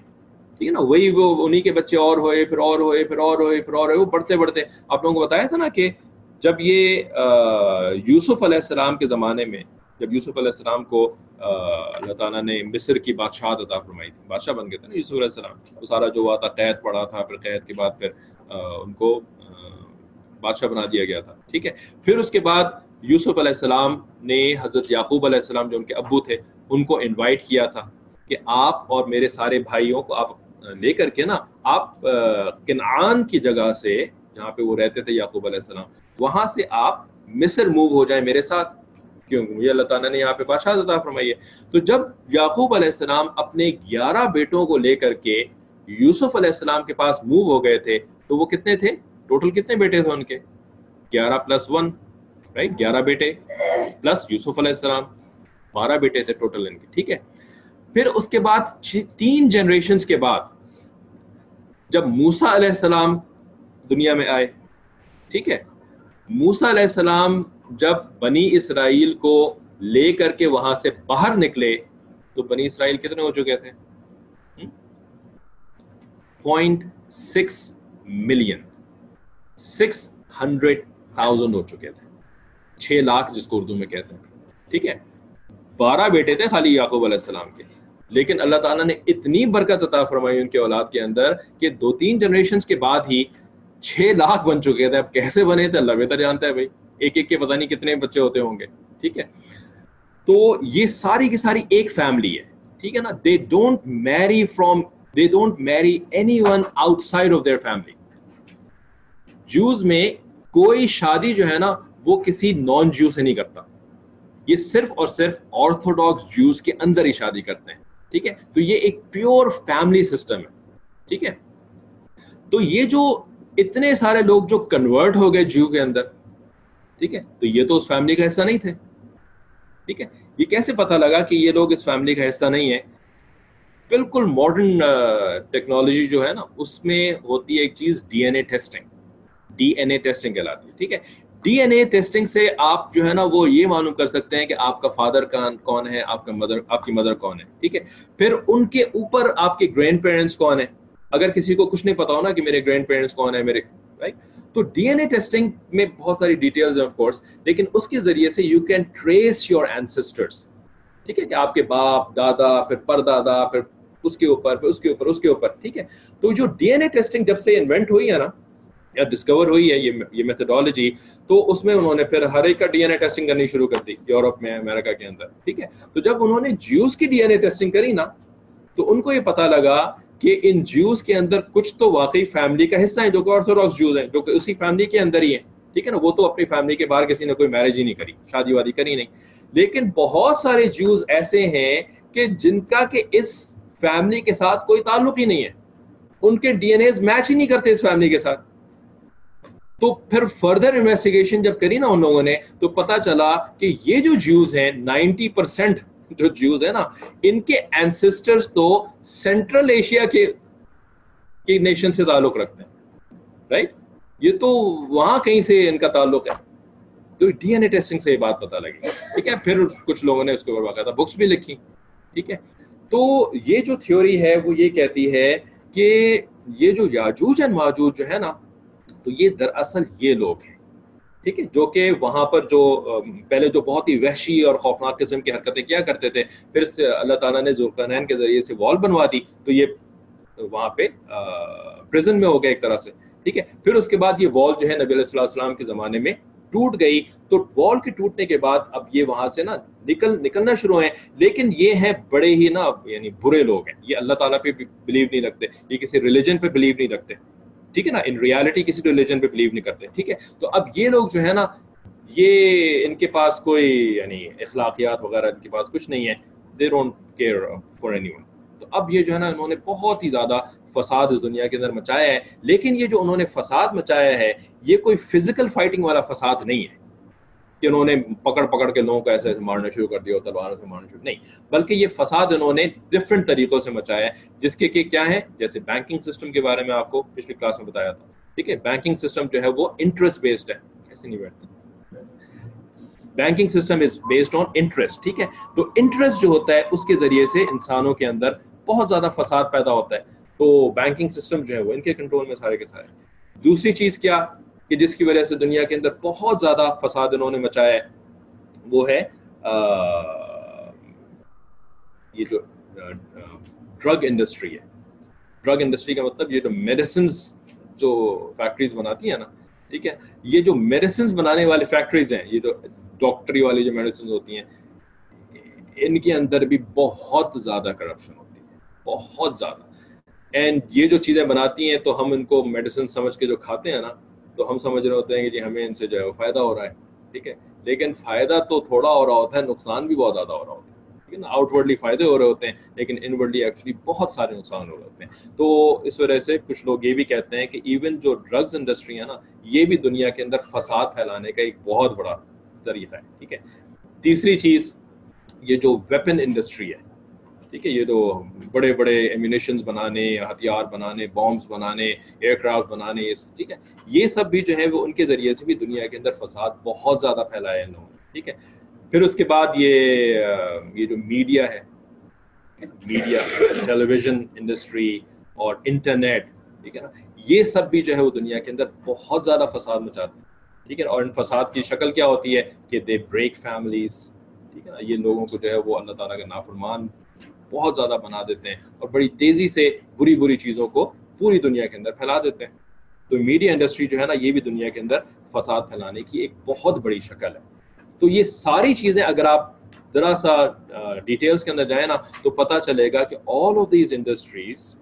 S1: ٹھیک ہے نا؟ وہی وہ انہی کے بچے اور ہوئے پھر اور ہوئے پھر اور ہوئے پھر اور ہوئے وہ بڑھتے بڑھتے آپ لوگوں کو بتایا تھا نا کہ جب یہ یوسف علیہ السلام کے زمانے میں جب یوسف علیہ السلام کو اللہ تعالیٰ نے مصر کی بادشاہ عطا فرمائی تھی، بادشاہ بن گئے تھے نا، یوسف علیہ السلام۔ وہ سارا جو ہوا تھا، قید پڑا تھا، پھر قید کے بعد پھر ان کو بادشاہ بنا دیا گیا تھا، ٹھیک ہے۔ پھر اس کے بعد یوسف علیہ السلام نے حضرت یعقوب علیہ السلام جو ان کے ابو تھے، ان کو انوائٹ کیا تھا کہ آپ اور میرے سارے بھائیوں کو آپ لے کر کے نا، آپ کنعان کی جگہ سے، جہاں پہ وہ رہتے تھے یعقوب علیہ السلام، وہاں سے آپ مصر موو ہو جائیں میرے ساتھ۔ کیونکہ مجھے اللہ تعالیٰ نے یہاں پہ بادشاہ عطا فرمائی ہے۔ تو جب یعقوب علیہ السلام اپنے گیارہ بیٹوں کو لے کر کے یوسف علیہ السلام کے پاس موو ہو گئے تھے، تو وہ کتنے تھے؟ ٹوٹل کتنے بیٹے تھے ان کے؟ گیارہ پلس ون رائٹ گیارہ بیٹے پلس یوسف علیہ السلام، بارہ بیٹے تھے ٹوٹل ان کے، ٹھیک ہے؟ پھر اس کے بعد تین جنریشنز کے بعد جب موسا علیہ السلام دنیا میں آئے، ٹھیک ہے؟ موسا علیہ السلام جب بنی اسرائیل کو لے کر کے وہاں سے باہر نکلے، تو بنی اسرائیل کتنے ہو چکے تھے؟ Point six million six hundred thousand ہو چکے تھے۔ چھ لاکھ جس کو اردو میں کہتے ہیں۔ ٹھیک ہے؟ بارہ بیٹے تھے خالی یعقوب علیہ السلام کے۔ لیکن اللہ تعالیٰ نے اتنی برکت عطا فرمائی ان کے اولاد کے اندر کہ دو تین جنریشنز کے بعد ہی چھ لاکھ بن چکے تھے۔ اب کیسے بنے تھے؟ اللہ بہتر جانتا ہے بھائی۔ ایک ایک کے پتہ نہیں کتنے بچے ہوتے ہوں گے، ٹھیک ہے؟ تو یہ ساری کی ساری ایک فیملی ہے، ٹھیک ہے نا؟ They don't marry from they don't marry anyone outside of their family Jews میں کوئی شادی جو ہے نا، وہ کسی نان جو سے نہیں کرتا۔ یہ صرف اور صرف آرتھوڈاکس جوز کے اندر ہی شادی کرتے ہیں، ٹھیک ہے؟ تو یہ ایک پیور فیملی سسٹم ہے، ٹھیک ہے؟ تو یہ جو اتنے سارے لوگ جو کنورٹ ہو گئے جیو کے اندر ٹھیک ہے؟ تو یہ تو اس فیملی کا حصہ نہیں تھے۔ ٹھیک ہے؟ یہ کیسے پتا لگا کہ یہ لوگ اس فیملی کا حصہ نہیں ہے بالکل ماڈرن ٹیکنالوجی جو ہے نا، اس میں ہوتی ہے ایک چیز D N A testing D N A testing کہلاتی ہے، ٹھیک ہے؟ ڈی این اے ٹیسٹنگ سے آپ جو ہے نا، وہ یہ معلوم کر سکتے ہیں کہ آپ کا فادر کون ہے؟ آپ کا مدر آپ کی مدر کون ہے؟ ٹھیک ہے؟ پھر ان کے اوپر آپ کے گرینڈ پیرنٹس کون ہے اگر کسی کو کچھ نہیں پتا ہو نا کہ میرے گرینڈ پیرنٹس کون ہے میرے رائٹ تو ڈی این اے ٹیسٹنگ میں بہت ساری ڈیٹیلز ہیں آف کورس لیکن اس کے ذریعے سے you can trace your ancestors ٹھیک ہے کہ آپ کے باپ، دادا، پھر پر دادا پھر اس کے اوپر، پھر اس کے اوپر، اس کے اوپر، ٹھیک ہے؟ تو جو ڈی این اے ٹیسٹنگ جب سے انوینٹ ہوئی ہے نا، یا ڈسکور ہوئی ہے یہ یہ میتھڈالوجی تو اس میں انہوں نے پھر ہر ایک کا ڈی این اے ٹیسٹنگ کرنی شروع کر دی، یورپ میں، امریکہ کے اندر، ٹھیک ہے؟ تو جب انہوں نے جیوز کی ڈی این اے ٹیسٹنگ کری نا، تو ان کو یہ پتا لگا کہ ان جیوز کے اندر کچھ تو واقعی فیملی کا حصہ ہیں جو کہ آرتھوڈاکس جیوز ہیں، جو کہ اسی فیملی کے اندر ہی ہیں۔ ٹھیک ہے نا؟ وہ تو اپنی فیملی کے باہر کسی نے کوئی میرج ہی نہیں کری، شادی وادی کری نہیں۔ لیکن بہت سارے جیوز ایسے ہیں کہ جن کا کہ اس فیملی کے ساتھ کوئی تعلق ہی نہیں ہے۔ ان کے ڈی این ایز میچ ہی نہیں کرتے اس فیملی کے ساتھ۔ تو پھر فردر انویسٹیگیشن جب کری نا ان لوگوں نے، تو پتا چلا کہ یہ جو جیوز ہیں، نائنٹی پرسینٹ جو جیوز ہیں نا، ان کے اینسسٹرز تو سینٹرل ایشیا کے نیشن سے تعلق رکھتے ہیں رائٹ یہ تو وہاں کہیں سے ان کا تعلق ہے. تو ڈی این اے ٹیسٹنگ سے یہ بات پتہ لگی. ٹھیک ہے، پھر کچھ لوگوں نے اس کے اوپر باقاعدہ بکس بھی لکھی. ٹھیک ہے، تو یہ جو تھیوری ہے، وہ یہ کہتی ہے کہ یہ جو یاجوج اینڈ ماجوج جو ہے نا، تو یہ دراصل یہ لوگ ہیں. ٹھیک ہے، جو کہ وہاں پر جو پہلے جو بہت ہی وحشی اور خوفناک قسم کی حرکتیں کیا کرتے تھے، پھر سے اللہ تعالیٰ نے ذوالقرنین کے ذریعے سے وال بنوا دی، تو یہ وہاں پہ پرزن میں ہو گیا ایک طرح سے، ٹھیک ہے۔ پھر اس کے بعد یہ وال جو ہے نبی علیہ السلام کے زمانے میں ٹوٹ گئی۔ تو وال کے ٹوٹنے کے بعد اب یہ وہاں سے نا نکل، نکلنا شروع ہیں لیکن یہ ہیں بڑے ہی نا یعنی برے لوگ ہیں۔ یہ اللہ تعالیٰ پہ بلیو نہیں رکھتے، یہ کسی ریلیجن پہ بلیو نہیں رکھتے۔ ٹھیک ہے نا؟ ان ریالٹی کسی ریلیجن پہ بلیو نہیں کرتے، ٹھیک ہے؟ تو اب یہ لوگ جو ہے نا، یہ ان کے پاس کوئی یعنی اخلاقیات وغیرہ ان کے پاس کچھ نہیں ہے۔ They don't care for anyone تو اب یہ جو ہے نا، انہوں نے بہت ہی زیادہ فساد اس دنیا کے اندر مچایا ہے۔ لیکن یہ جو انہوں نے فساد مچایا ہے، یہ کوئی فزیکل فائٹنگ والا فساد نہیں ہے۔ کہ انہوں نے پکڑ پکڑ کے لوگوں کو ایسے ایسے مارنا شروع کر دیا تلواروں سے مارنا شروع نہیں، بلکہ یہ فساد انہوں نے ڈفرینٹ طریقوں سے مچایا ہے، جس کے کہ کیا ہے جیسے بینکنگ سسٹم کے بارے میں آپ کو پچھلی کلاس میں بتایا تھا۔ ٹھیک ہے بینکنگ سسٹم جو ہے وہ انٹرسٹ بیسڈ ہے۔ ایسے نہیں بیٹھتی banking system is based on interest ٹھیک ہے۔ تو انٹرسٹ جو ہوتا ہے، اس کے ذریعے سے انسانوں کے اندر بہت زیادہ فساد پیدا ہوتا ہے۔ تو بینکنگ سسٹم جو ہے وہ ان کے کنٹرول میں سارے کے سارے۔ دوسری چیز کیا؟ کہ جس کی وجہ سے دنیا کے اندر بہت زیادہ فساد انہوں نے مچایا ہے، وہ ہے یہ جو ڈرگ انڈسٹری ہے۔ ڈرگ انڈسٹری کا مطلب یہ جو میڈیسنس جو فیکٹریز بناتی ہیں نا، ٹھیک ہے، یہ جو میڈیسنس بنانے والی فیکٹریز ہیں، یہ جو ڈاکٹری والی جو میڈیسنس ہوتی ہیں، ان کے اندر بھی بہت زیادہ کرپشن ہوتی ہے۔ بہت زیادہ۔ اینڈ یہ جو چیزیں بناتی ہیں تو ہم ان کو میڈیسن سمجھ کے جو کھاتے ہیں نا تو ہم سمجھ رہے ہوتے ہیں کہ جی ہمیں ان سے جو ہے وہ فائدہ ہو رہا ہے، ٹھیک ہے؟ لیکن فائدہ تو تھوڑا ہو رہا ہوتا ہے، نقصان بھی بہت زیادہ ہو رہا ہوتا ہے۔ ٹھیک ہے نا آؤٹ ورڈلی فائدے ہو رہے ہوتے ہیں، لیکن ان ورڈلی ایکچولی بہت سارے نقصان ہو رہے ہوتے ہیں۔ تو اس وجہ سے کچھ لوگ یہ بھی کہتے ہیں کہ ایون جو ڈرگز انڈسٹری ہے نا، یہ بھی دنیا کے اندر فساد پھیلانے کا ایک بہت بڑا طریقہ ہے، ٹھیک ہے؟ تیسری چیز، یہ جو ویپن انڈسٹری ہے ٹھیک ہے، یہ تو بڑے بڑے ایمونیشنز بنانے، ہتھیار بنانے بامبس بنانے ایئر کرافٹ بنانے ٹھیک ہے، یہ سب بھی جو ہے وہ ان کے ذریعے سے بھی دنیا کے اندر فساد بہت زیادہ پھیلایا ہے انہوں نے، ٹھیک ہے۔ پھر اس کے بعد یہ یہ جو میڈیا ہے میڈیا ٹیلی ویژن انڈسٹری اور انٹرنیٹ ٹھیک ہے نا، یہ سب بھی جو ہے وہ دنیا کے اندر بہت زیادہ فساد مچاتے ہیں، ٹھیک ہے۔ اور ان فساد کی شکل کیا ہوتی ہے کہ دے بریک فیملیز ٹھیک ہے نا، یہ لوگوں کو جو ہے وہ اللہ تعالیٰ کے نافرمان بہت زیادہ بنا دیتے ہیں اور بڑی تیزی سے بری بری چیزوں کو پوری دنیا کے اندر پھیلا دیتے ہیں۔ تو میڈیا انڈسٹری جو ہے نا، یہ بھی دنیا کے اندر فساد پھیلانے کی ایک بہت بڑی شکل ہے۔ تو یہ ساری چیزیں اگر آپ ذرا سا ڈیٹیلس کے اندر جائیں نا، تو پتا چلے گا کہ all of these industries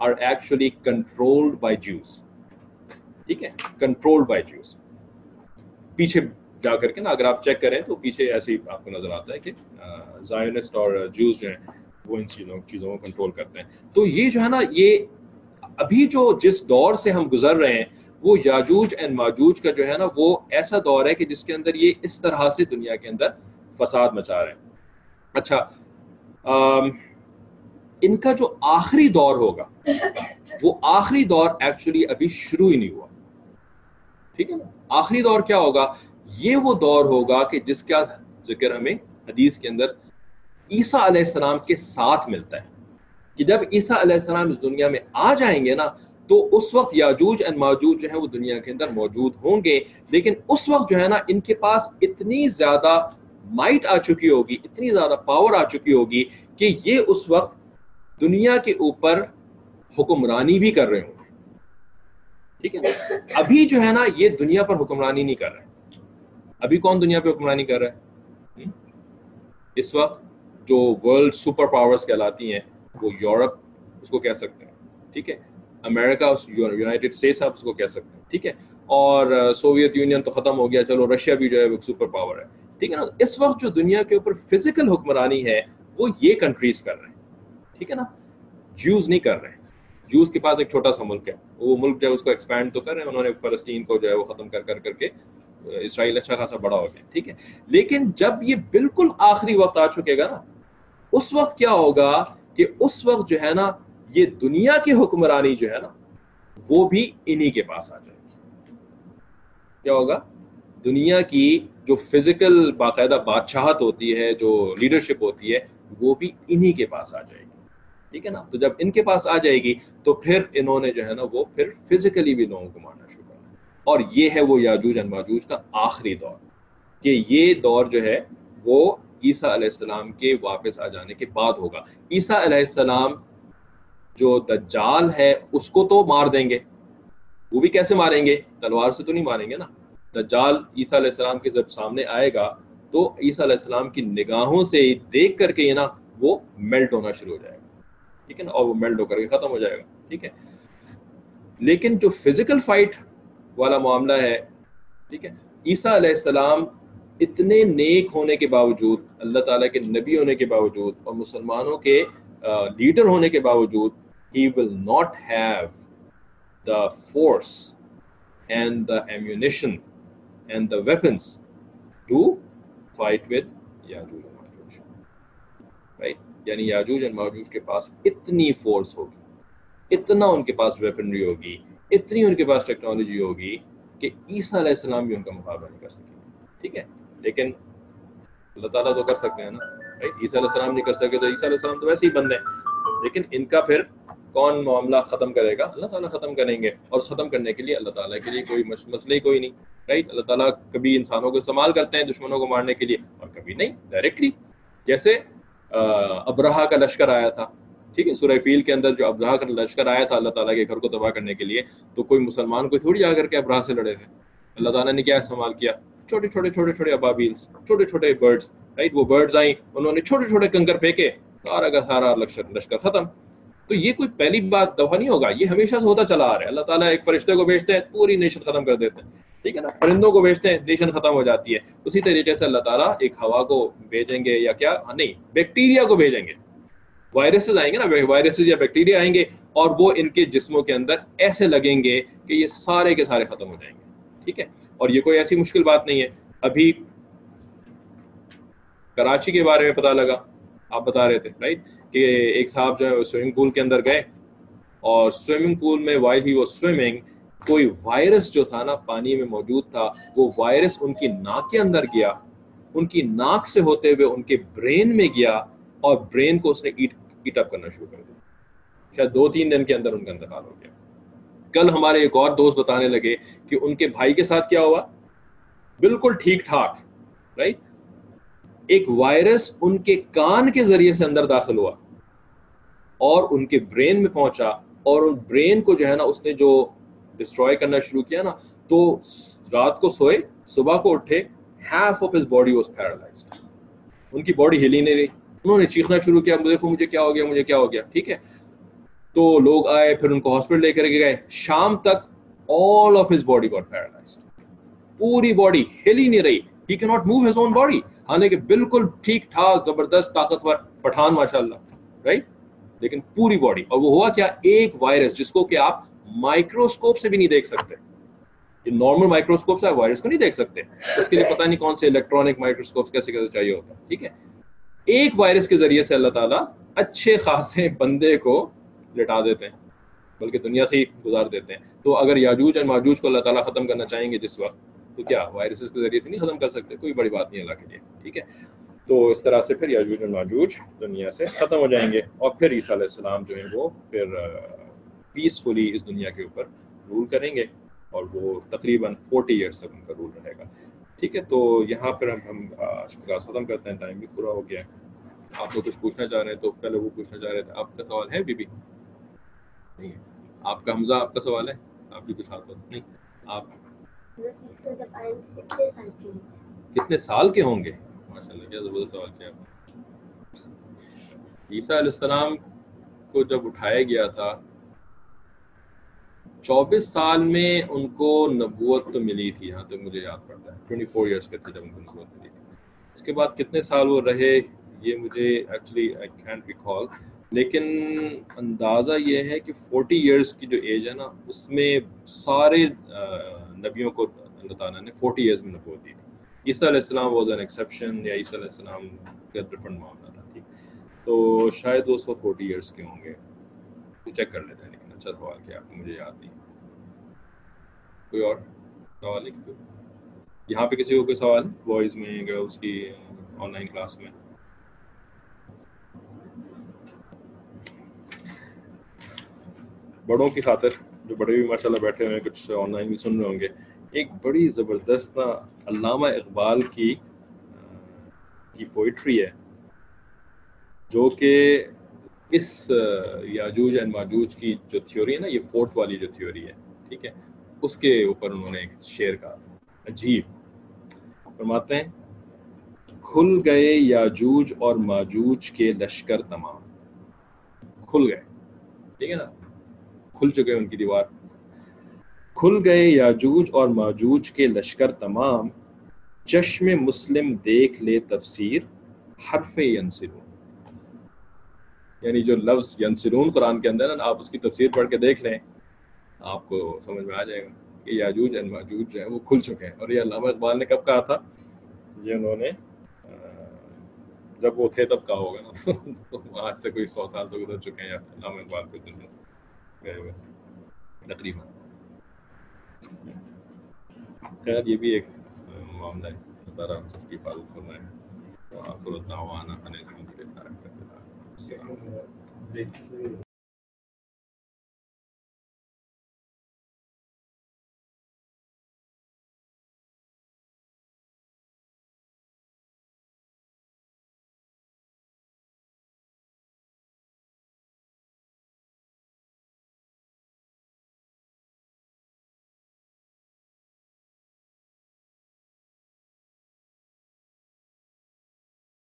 S1: are actually controlled by Jews ٹھیک ہے؟ کنٹرولڈ بائی جوس پیچھے جا کر کے نا، اگر آپ چیک کریں تو پیچھے ایسے ہی آپ کو نظر آتا ہے کہ زائنسٹ اور جوس جو ہیں وہ ان چیزوں چیزوں کو کنٹرول کرتے ہیں۔ تو یہ جو ہے نا یہ ابھی جو جس دور سے ہم گزر رہے ہیں وہ یاجوج اینڈ ماجوج کا جو ہے نا وہ ایسا دور ہے کہ جس کے اندر یہ اس طرح سے دنیا کے اندر فساد مچا رہے ہیں۔ اچھا آم, ان کا جو آخری دور ہوگا وہ آخری دور ایکچولی ابھی شروع ہی نہیں ہوا۔ ٹھیک ہے نا؟ آخری دور کیا ہوگا؟ یہ وہ دور ہوگا کہ جس کا ذکر ہمیں حدیث کے اندر عیسیٰ علیہ السلام کے ساتھ ملتا ہے۔ کہ جب عیسیٰ علیہ السلام اس دنیا میں آ جائیں گے نا، تو اس وقت یاجوج اینڈ ماجوج جو ہے وہ دنیا کے اندر موجود ہوں گے۔ لیکن اس وقت جو ہے نا، ان کے پاس اتنی زیادہ مائٹ آ چکی ہوگی، اتنی زیادہ پاور آ چکی ہوگی کہ یہ اس وقت دنیا کے اوپر حکمرانی بھی کر رہے ہوں گے۔ ٹھیک ہے نا؟ ابھی جو ہے نا، یہ دنیا پر حکمرانی نہیں کر رہے۔ ابھی کون دنیا پہ حکمرانی کر رہا ہے؟ اس وقت جو ورلڈ سپر پاورز کہلاتی ہیں، وہ یورپ اس کو کہہ سکتے ہیں۔ ٹھیک ہے؟ امریکہ یونائٹیڈ اسٹیٹس آپ اس کو کہہ سکتے ہیں۔ ٹھیک ہے؟ اور سوویت یونین تو ختم ہو گیا، چلو رشیا بھی جو ہے وہ سپر پاور ہے۔ ٹھیک ہے نا؟ اس وقت جو دنیا کے اوپر فزیکل حکمرانی ہے، وہ یہ کنٹریز کر رہے ہیں۔ ٹھیک ہے نا؟ جوز نہیں کر رہے۔ ہیں جوز کے پاس ایک چھوٹا سا ملک ہے۔ وہ ملک جو ہے اس کو ایکسپینڈ تو کر رہے ہیں، انہوں نے فلسطین کو جو ہے وہ ختم کر کر کر کے، اسرائیل اچھا خاصا بڑا ہو گیا۔ ٹھیک ہے؟ لیکن جب یہ بالکل آخری وقت آ چکے گا نا اس وقت کیا ہوگا کہ اس وقت جو ہے نا، یہ دنیا کی حکمرانی جو ہے نا، وہ بھی انہی کے پاس آ جائے گی۔ کیا ہوگا؟ دنیا کی جو فزیکل باقاعدہ بادشاہت ہوتی ہے، جو لیڈرشپ ہوتی ہے، وہ بھی انہی کے پاس آ جائے گی۔ ٹھیک ہے نا؟ تو جب ان کے پاس آ جائے گی، تو پھر انہوں نے جو ہے نا، وہ پھر فزیکلی بھی لوگوں کو مارنا شروع کرنا اور یہ ہے وہ یاجوج ان ماجوج کا آخری دور۔ کہ یہ دور جو ہے، وہ عیسیٰ علیہ السلام کے واپس آ جانے کے بعد ہوگا۔ عیسیٰ علیہ السلام جو دجال ہے، اس کو تو مار دیں گے۔ وہ بھی کیسے ماریں گے؟ تلوار سے تو نہیں ماریں گے نا۔ دجال عیسیٰ علیہ السلام کے جب سامنے آئے گا، تو عیسیٰ علیہ السلام کی نگاہوں سے دیکھ کر کے نا وہ میلٹ ہونا شروع ہو جائے گا۔ ٹھیک ہے نا؟ اور وہ میلٹ ہو کر کے ختم ہو جائے گا۔ ٹھیک ہے؟ لیکن جو فزیکل فائٹ والا معاملہ ہے، ٹھیک ہے؟ عیسیٰ علیہ السلام اتنے نیک ہونے کے باوجود، اللہ تعالیٰ کے نبی ہونے کے باوجود اور مسلمانوں کے لیڈر ہونے کے باوجود he will not have the force and the ammunition and the weapons to fight with Yajuj right یعنی یاجوج اینڈ ماجوج کے پاس اتنی فورس ہوگی، اتنا ان کے پاس ویپنری ہوگی، اتنی ان کے پاس ٹیکنالوجی ہوگی کہ عیسیٰ علیہ السلام بھی ان کا مقابلہ نہیں کر سکیں ٹھیک ہے؟ لیکن اللہ تعالیٰ تو کر سکتے ہیں نا عیسیٰ علیہ السلام نہیں کر سکے تو عیسیٰ علیہ السلام تو ویسے ہی بند ہیں۔ لیکن ان کا پھر کون معاملہ ختم کرے گا؟ اللہ تعالیٰ ختم کریں گے اور ختم کرنے کے لیے اللہ تعالیٰ کے لیے کوئی مسئلہ ہی کوئی نہیں رائٹ اللہ تعالیٰ کبھی انسانوں کو استعمال کرتے ہیں دشمنوں کو مارنے کے لیے اور کبھی نہیں ڈائریکٹلی جیسے ابراہ کا لشکر آیا تھا، ٹھیک ہے؟ سورہ فیل کے اندر جو ابراہ کا لشکر آیا تھا اللہ تعالیٰ کے گھر کو تباہ کرنے کے لیے، تو کوئی مسلمان کو تھوڑی آ کر کے ابراہ سے لڑے تھے اللہ تعالیٰ نے کیا استعمال کیا؟ چھوٹے چھوٹے چھوٹے چھوٹے ابابیلس چھوٹے چھوٹے برڈس رائٹ وہ برڈز آئیں، انہوں نے چھوٹے چھوٹے کنکر پھینکے، سارا کا سارا لشکر لشکر ختم۔ تو یہ کوئی پہلی بات دفعہ نہیں ہوگا، یہ ہمیشہ سے ہوتا چلا آ رہا ہے۔ اللہ تعالیٰ ایک فرشتے کو بھیجتے ہیں، پوری نیشن ختم کر دیتے ہیں۔ ٹھیک ہے نا؟ پرندوں کو بھیجتے ہیں، نیشن ختم ہو جاتی ہے۔ اسی طریقے سے اللہ تعالیٰ ایک ہوا کو بھیجیں گے یا کیا؟ ہاں، نہیں بیکٹیریا کو بھیجیں گے۔ وائرسز آئیں گے نا وائرسز یا بیکٹیریا آئیں گے اور وہ ان کے جسموں کے اندر ایسے لگیں گے کہ یہ سارے کے سارے ختم ہو جائیں گے۔ ٹھیک ہے؟ اور یہ کوئی ایسی مشکل بات نہیں ہے۔ ابھی کراچی کے بارے میں پتا لگا۔ آپ بتا رہے تھے رائٹ کہ ایک صاحب جو ہے سوئمنگ پول کے اندر گئے اور سوئمنگ پول میں وائل ہی وہ سوئمنگ کوئی وائرس جو تھا نا پانی میں موجود تھا، وہ وائرس ان کی ناک کے اندر گیا۔ ان کی ناک سے ہوتے ہوئے ان کے برین میں گیا اور برین کو اس نے ایٹ ایٹ اپ کرنا شروع کر دیا۔ شاید دو تین دن کے اندر ان کا انتقال ہو گیا۔ کل ہمارے ایک اور دوست بتانے لگے کہ ان کے بھائی کے ساتھ کیا ہوا؟ بالکل ٹھیک ٹھاک رائٹ ایک وائرس ان کے کان کے ذریعے سے اندر داخل ہوا اور ان کے برین میں پہنچا اور ان برین کو جو ہے نا، اس نے جو ڈسٹروائے کرنا شروع کیا نا، تو رات کو سوئے، صبح کو اٹھے half of his body was paralysed ان کی باڈی ہلی نہیں رہی۔ انہوں نے چیخنا شروع کیا دیکھو، مجھے کیا ہو گیا، مجھے کیا ہو گیا، ٹھیک ہے؟ تو لوگ آئے، پھر ان کو ہاسپٹل لے کر کے گئے۔ شام تک all of his body got paralysed پوری باڈی ہل ہی نہیں رہی۔ He can not move his own body حالانکہ بالکل ٹھیک ٹھاک، زبردست طاقتور پٹھان ماشاء اللہ رائٹ لیکن پوری باڈی اور وہ ہوا کیا؟ ایک وائرس جس کو کہ آپ مائکروسکوپ سے بھی نہیں دیکھ سکتے۔ نارمل مائکروسکوپ سے وائرس کو نہیں دیکھ سکتے۔ اس کے لیے پتہ نہیں کون سے الیکٹرانک مائکروسکوپ کیسے کیسے چاہیے ہوتا ہے، ٹھیک ہے؟ ایک وائرس کے ذریعے سے اللہ تعالیٰ اچھے خاصے بندے کو لٹا دیتے ہیں، بلکہ دنیا سے ہی گزار دیتے ہیں۔ تو اگر یاجوج اور ماجوج کو اللہ تعالیٰ ختم کرنا چاہیں گے جس وقت، تو کیا وائرسز کے ذریعے سے نہیں ختم کر سکتے؟ کوئی بڑی بات نہیں اللہ کے لیے، ٹھیک ہے؟ تو اس طرح سے پھر یاجوج اور ماجوج دنیا سے ختم ہو جائیں گے۔ اور پھر عیسیٰ علیہ السلام جو ہیں وہ پھر پیسفلی اس دنیا کے اوپر رول کریں گے۔ اور وہ تقریباً فورٹی ایئرس تک ان کا رول رہے گا۔ ٹھیک ہے؟ تو یہاں پر ہم کلاس ختم کرتے ہیں۔ ٹائم بھی پورا ہو گیا۔ ہے آپ لوگ کچھ پوچھنا چاہ رہے ہیں تو پہلے وہ پوچھنا چاہ رہے تھے۔ آپ کا سوال ہے بی بی؟ نہیں آپ کا حمزہ آپ کا سوال ہے؟ آپ بھی کچھ ہاتھ نہیں آپ۔ کتنے سال کے ہوں گے؟ ماشاء اللہ کیا زبردست سوال کیا عیسیٰ علیہ السلام کو جب اٹھایا گیا تھا چوبیس سال میں ان کو نبوت تو ملی تھی یہاں تک مجھے یاد پڑتا ہے۔ ٹوئنٹی فور ایئرس کے تھے جب ان کو نبوت ملی تھی۔ اس کے بعد کتنے سال وہ رہے یہ مجھے ایکچولی آئی کینٹ ریکال لیکن اندازہ یہ ہے کہ فورٹی ایئرس کی جو ایج ہے نا، اس میں سارے نبیوں کو اللہ تعالیٰ نے فورٹی ایئرس میں نبوت دی تھی۔ عیسیٰ علیہ السلام واز این ایکسیپشن یا عیسیٰ علیہ السلام کا ڈفرنٹ معاملہ تھا، ٹھیک۔ تو شاید وہ سو فورٹی ایئرس کے ہوں گے۔ چیک کر لیتے ہیں، لیکن اچھا سوال کیا آپ کو مجھے یاد نہیں۔ کوئی اور سوال؟ ہے یہاں پہ کسی کو کوئی سوال ہے؟ بوائز میں گرلس کی آن لائن کلاس میں؟ بڑوں کی خاطر، جو بڑے بھی ماشاء اللہ بیٹھے ہوئے ہیں، کچھ آن لائن بھی سن رہے ہوں گے، ایک بڑی زبردست علامہ اقبال کی کی پوئٹری ہے، جو کہ اس یاجوج اینڈ ماجوج کی جو تھیوری ہے نا، یہ فورتھ والی جو تھیوری ہے، ٹھیک ہے؟ اس کے اوپر انہوں نے ایک شعر کہا عجیب۔ فرماتے ہیں، کھل گئے یاجوج اور ماجوج کے لشکر تمام۔ کھل گئے، ٹھیک ہے نا؟ کھل چکے ان کی دیوار۔ کھل گئے یاجوج اور ماجوج کے لشکر تمام۔ چشم مسلم دیکھ لے تفسیر۔ حرف ینسرون یعنی جو لفظ ینسرون قرآن کے اندر نا، آپ اس کی تفسیر پڑھ کے دیکھ لیں، آپ کو سمجھ میں آ جائے گا کہ یاجوج اور ماجوج جو ہے وہ کھل چکے ہیں۔ اور یہ علامہ اقبال نے کب کہا تھا؟ یہ انہوں نے جب وہ تھے تب کہا ہوگا نا۔ آج سے کوئی سو سال تو گزر چکے ہیں علامہ اقبال کو دنیا سے۔ گئے ہوئے تقریباً خیر یہ بھی ایک معاملہ ہے بتا رہا ہوں جس کی حفاظت کرنا ہے تو آپ الحمد للہ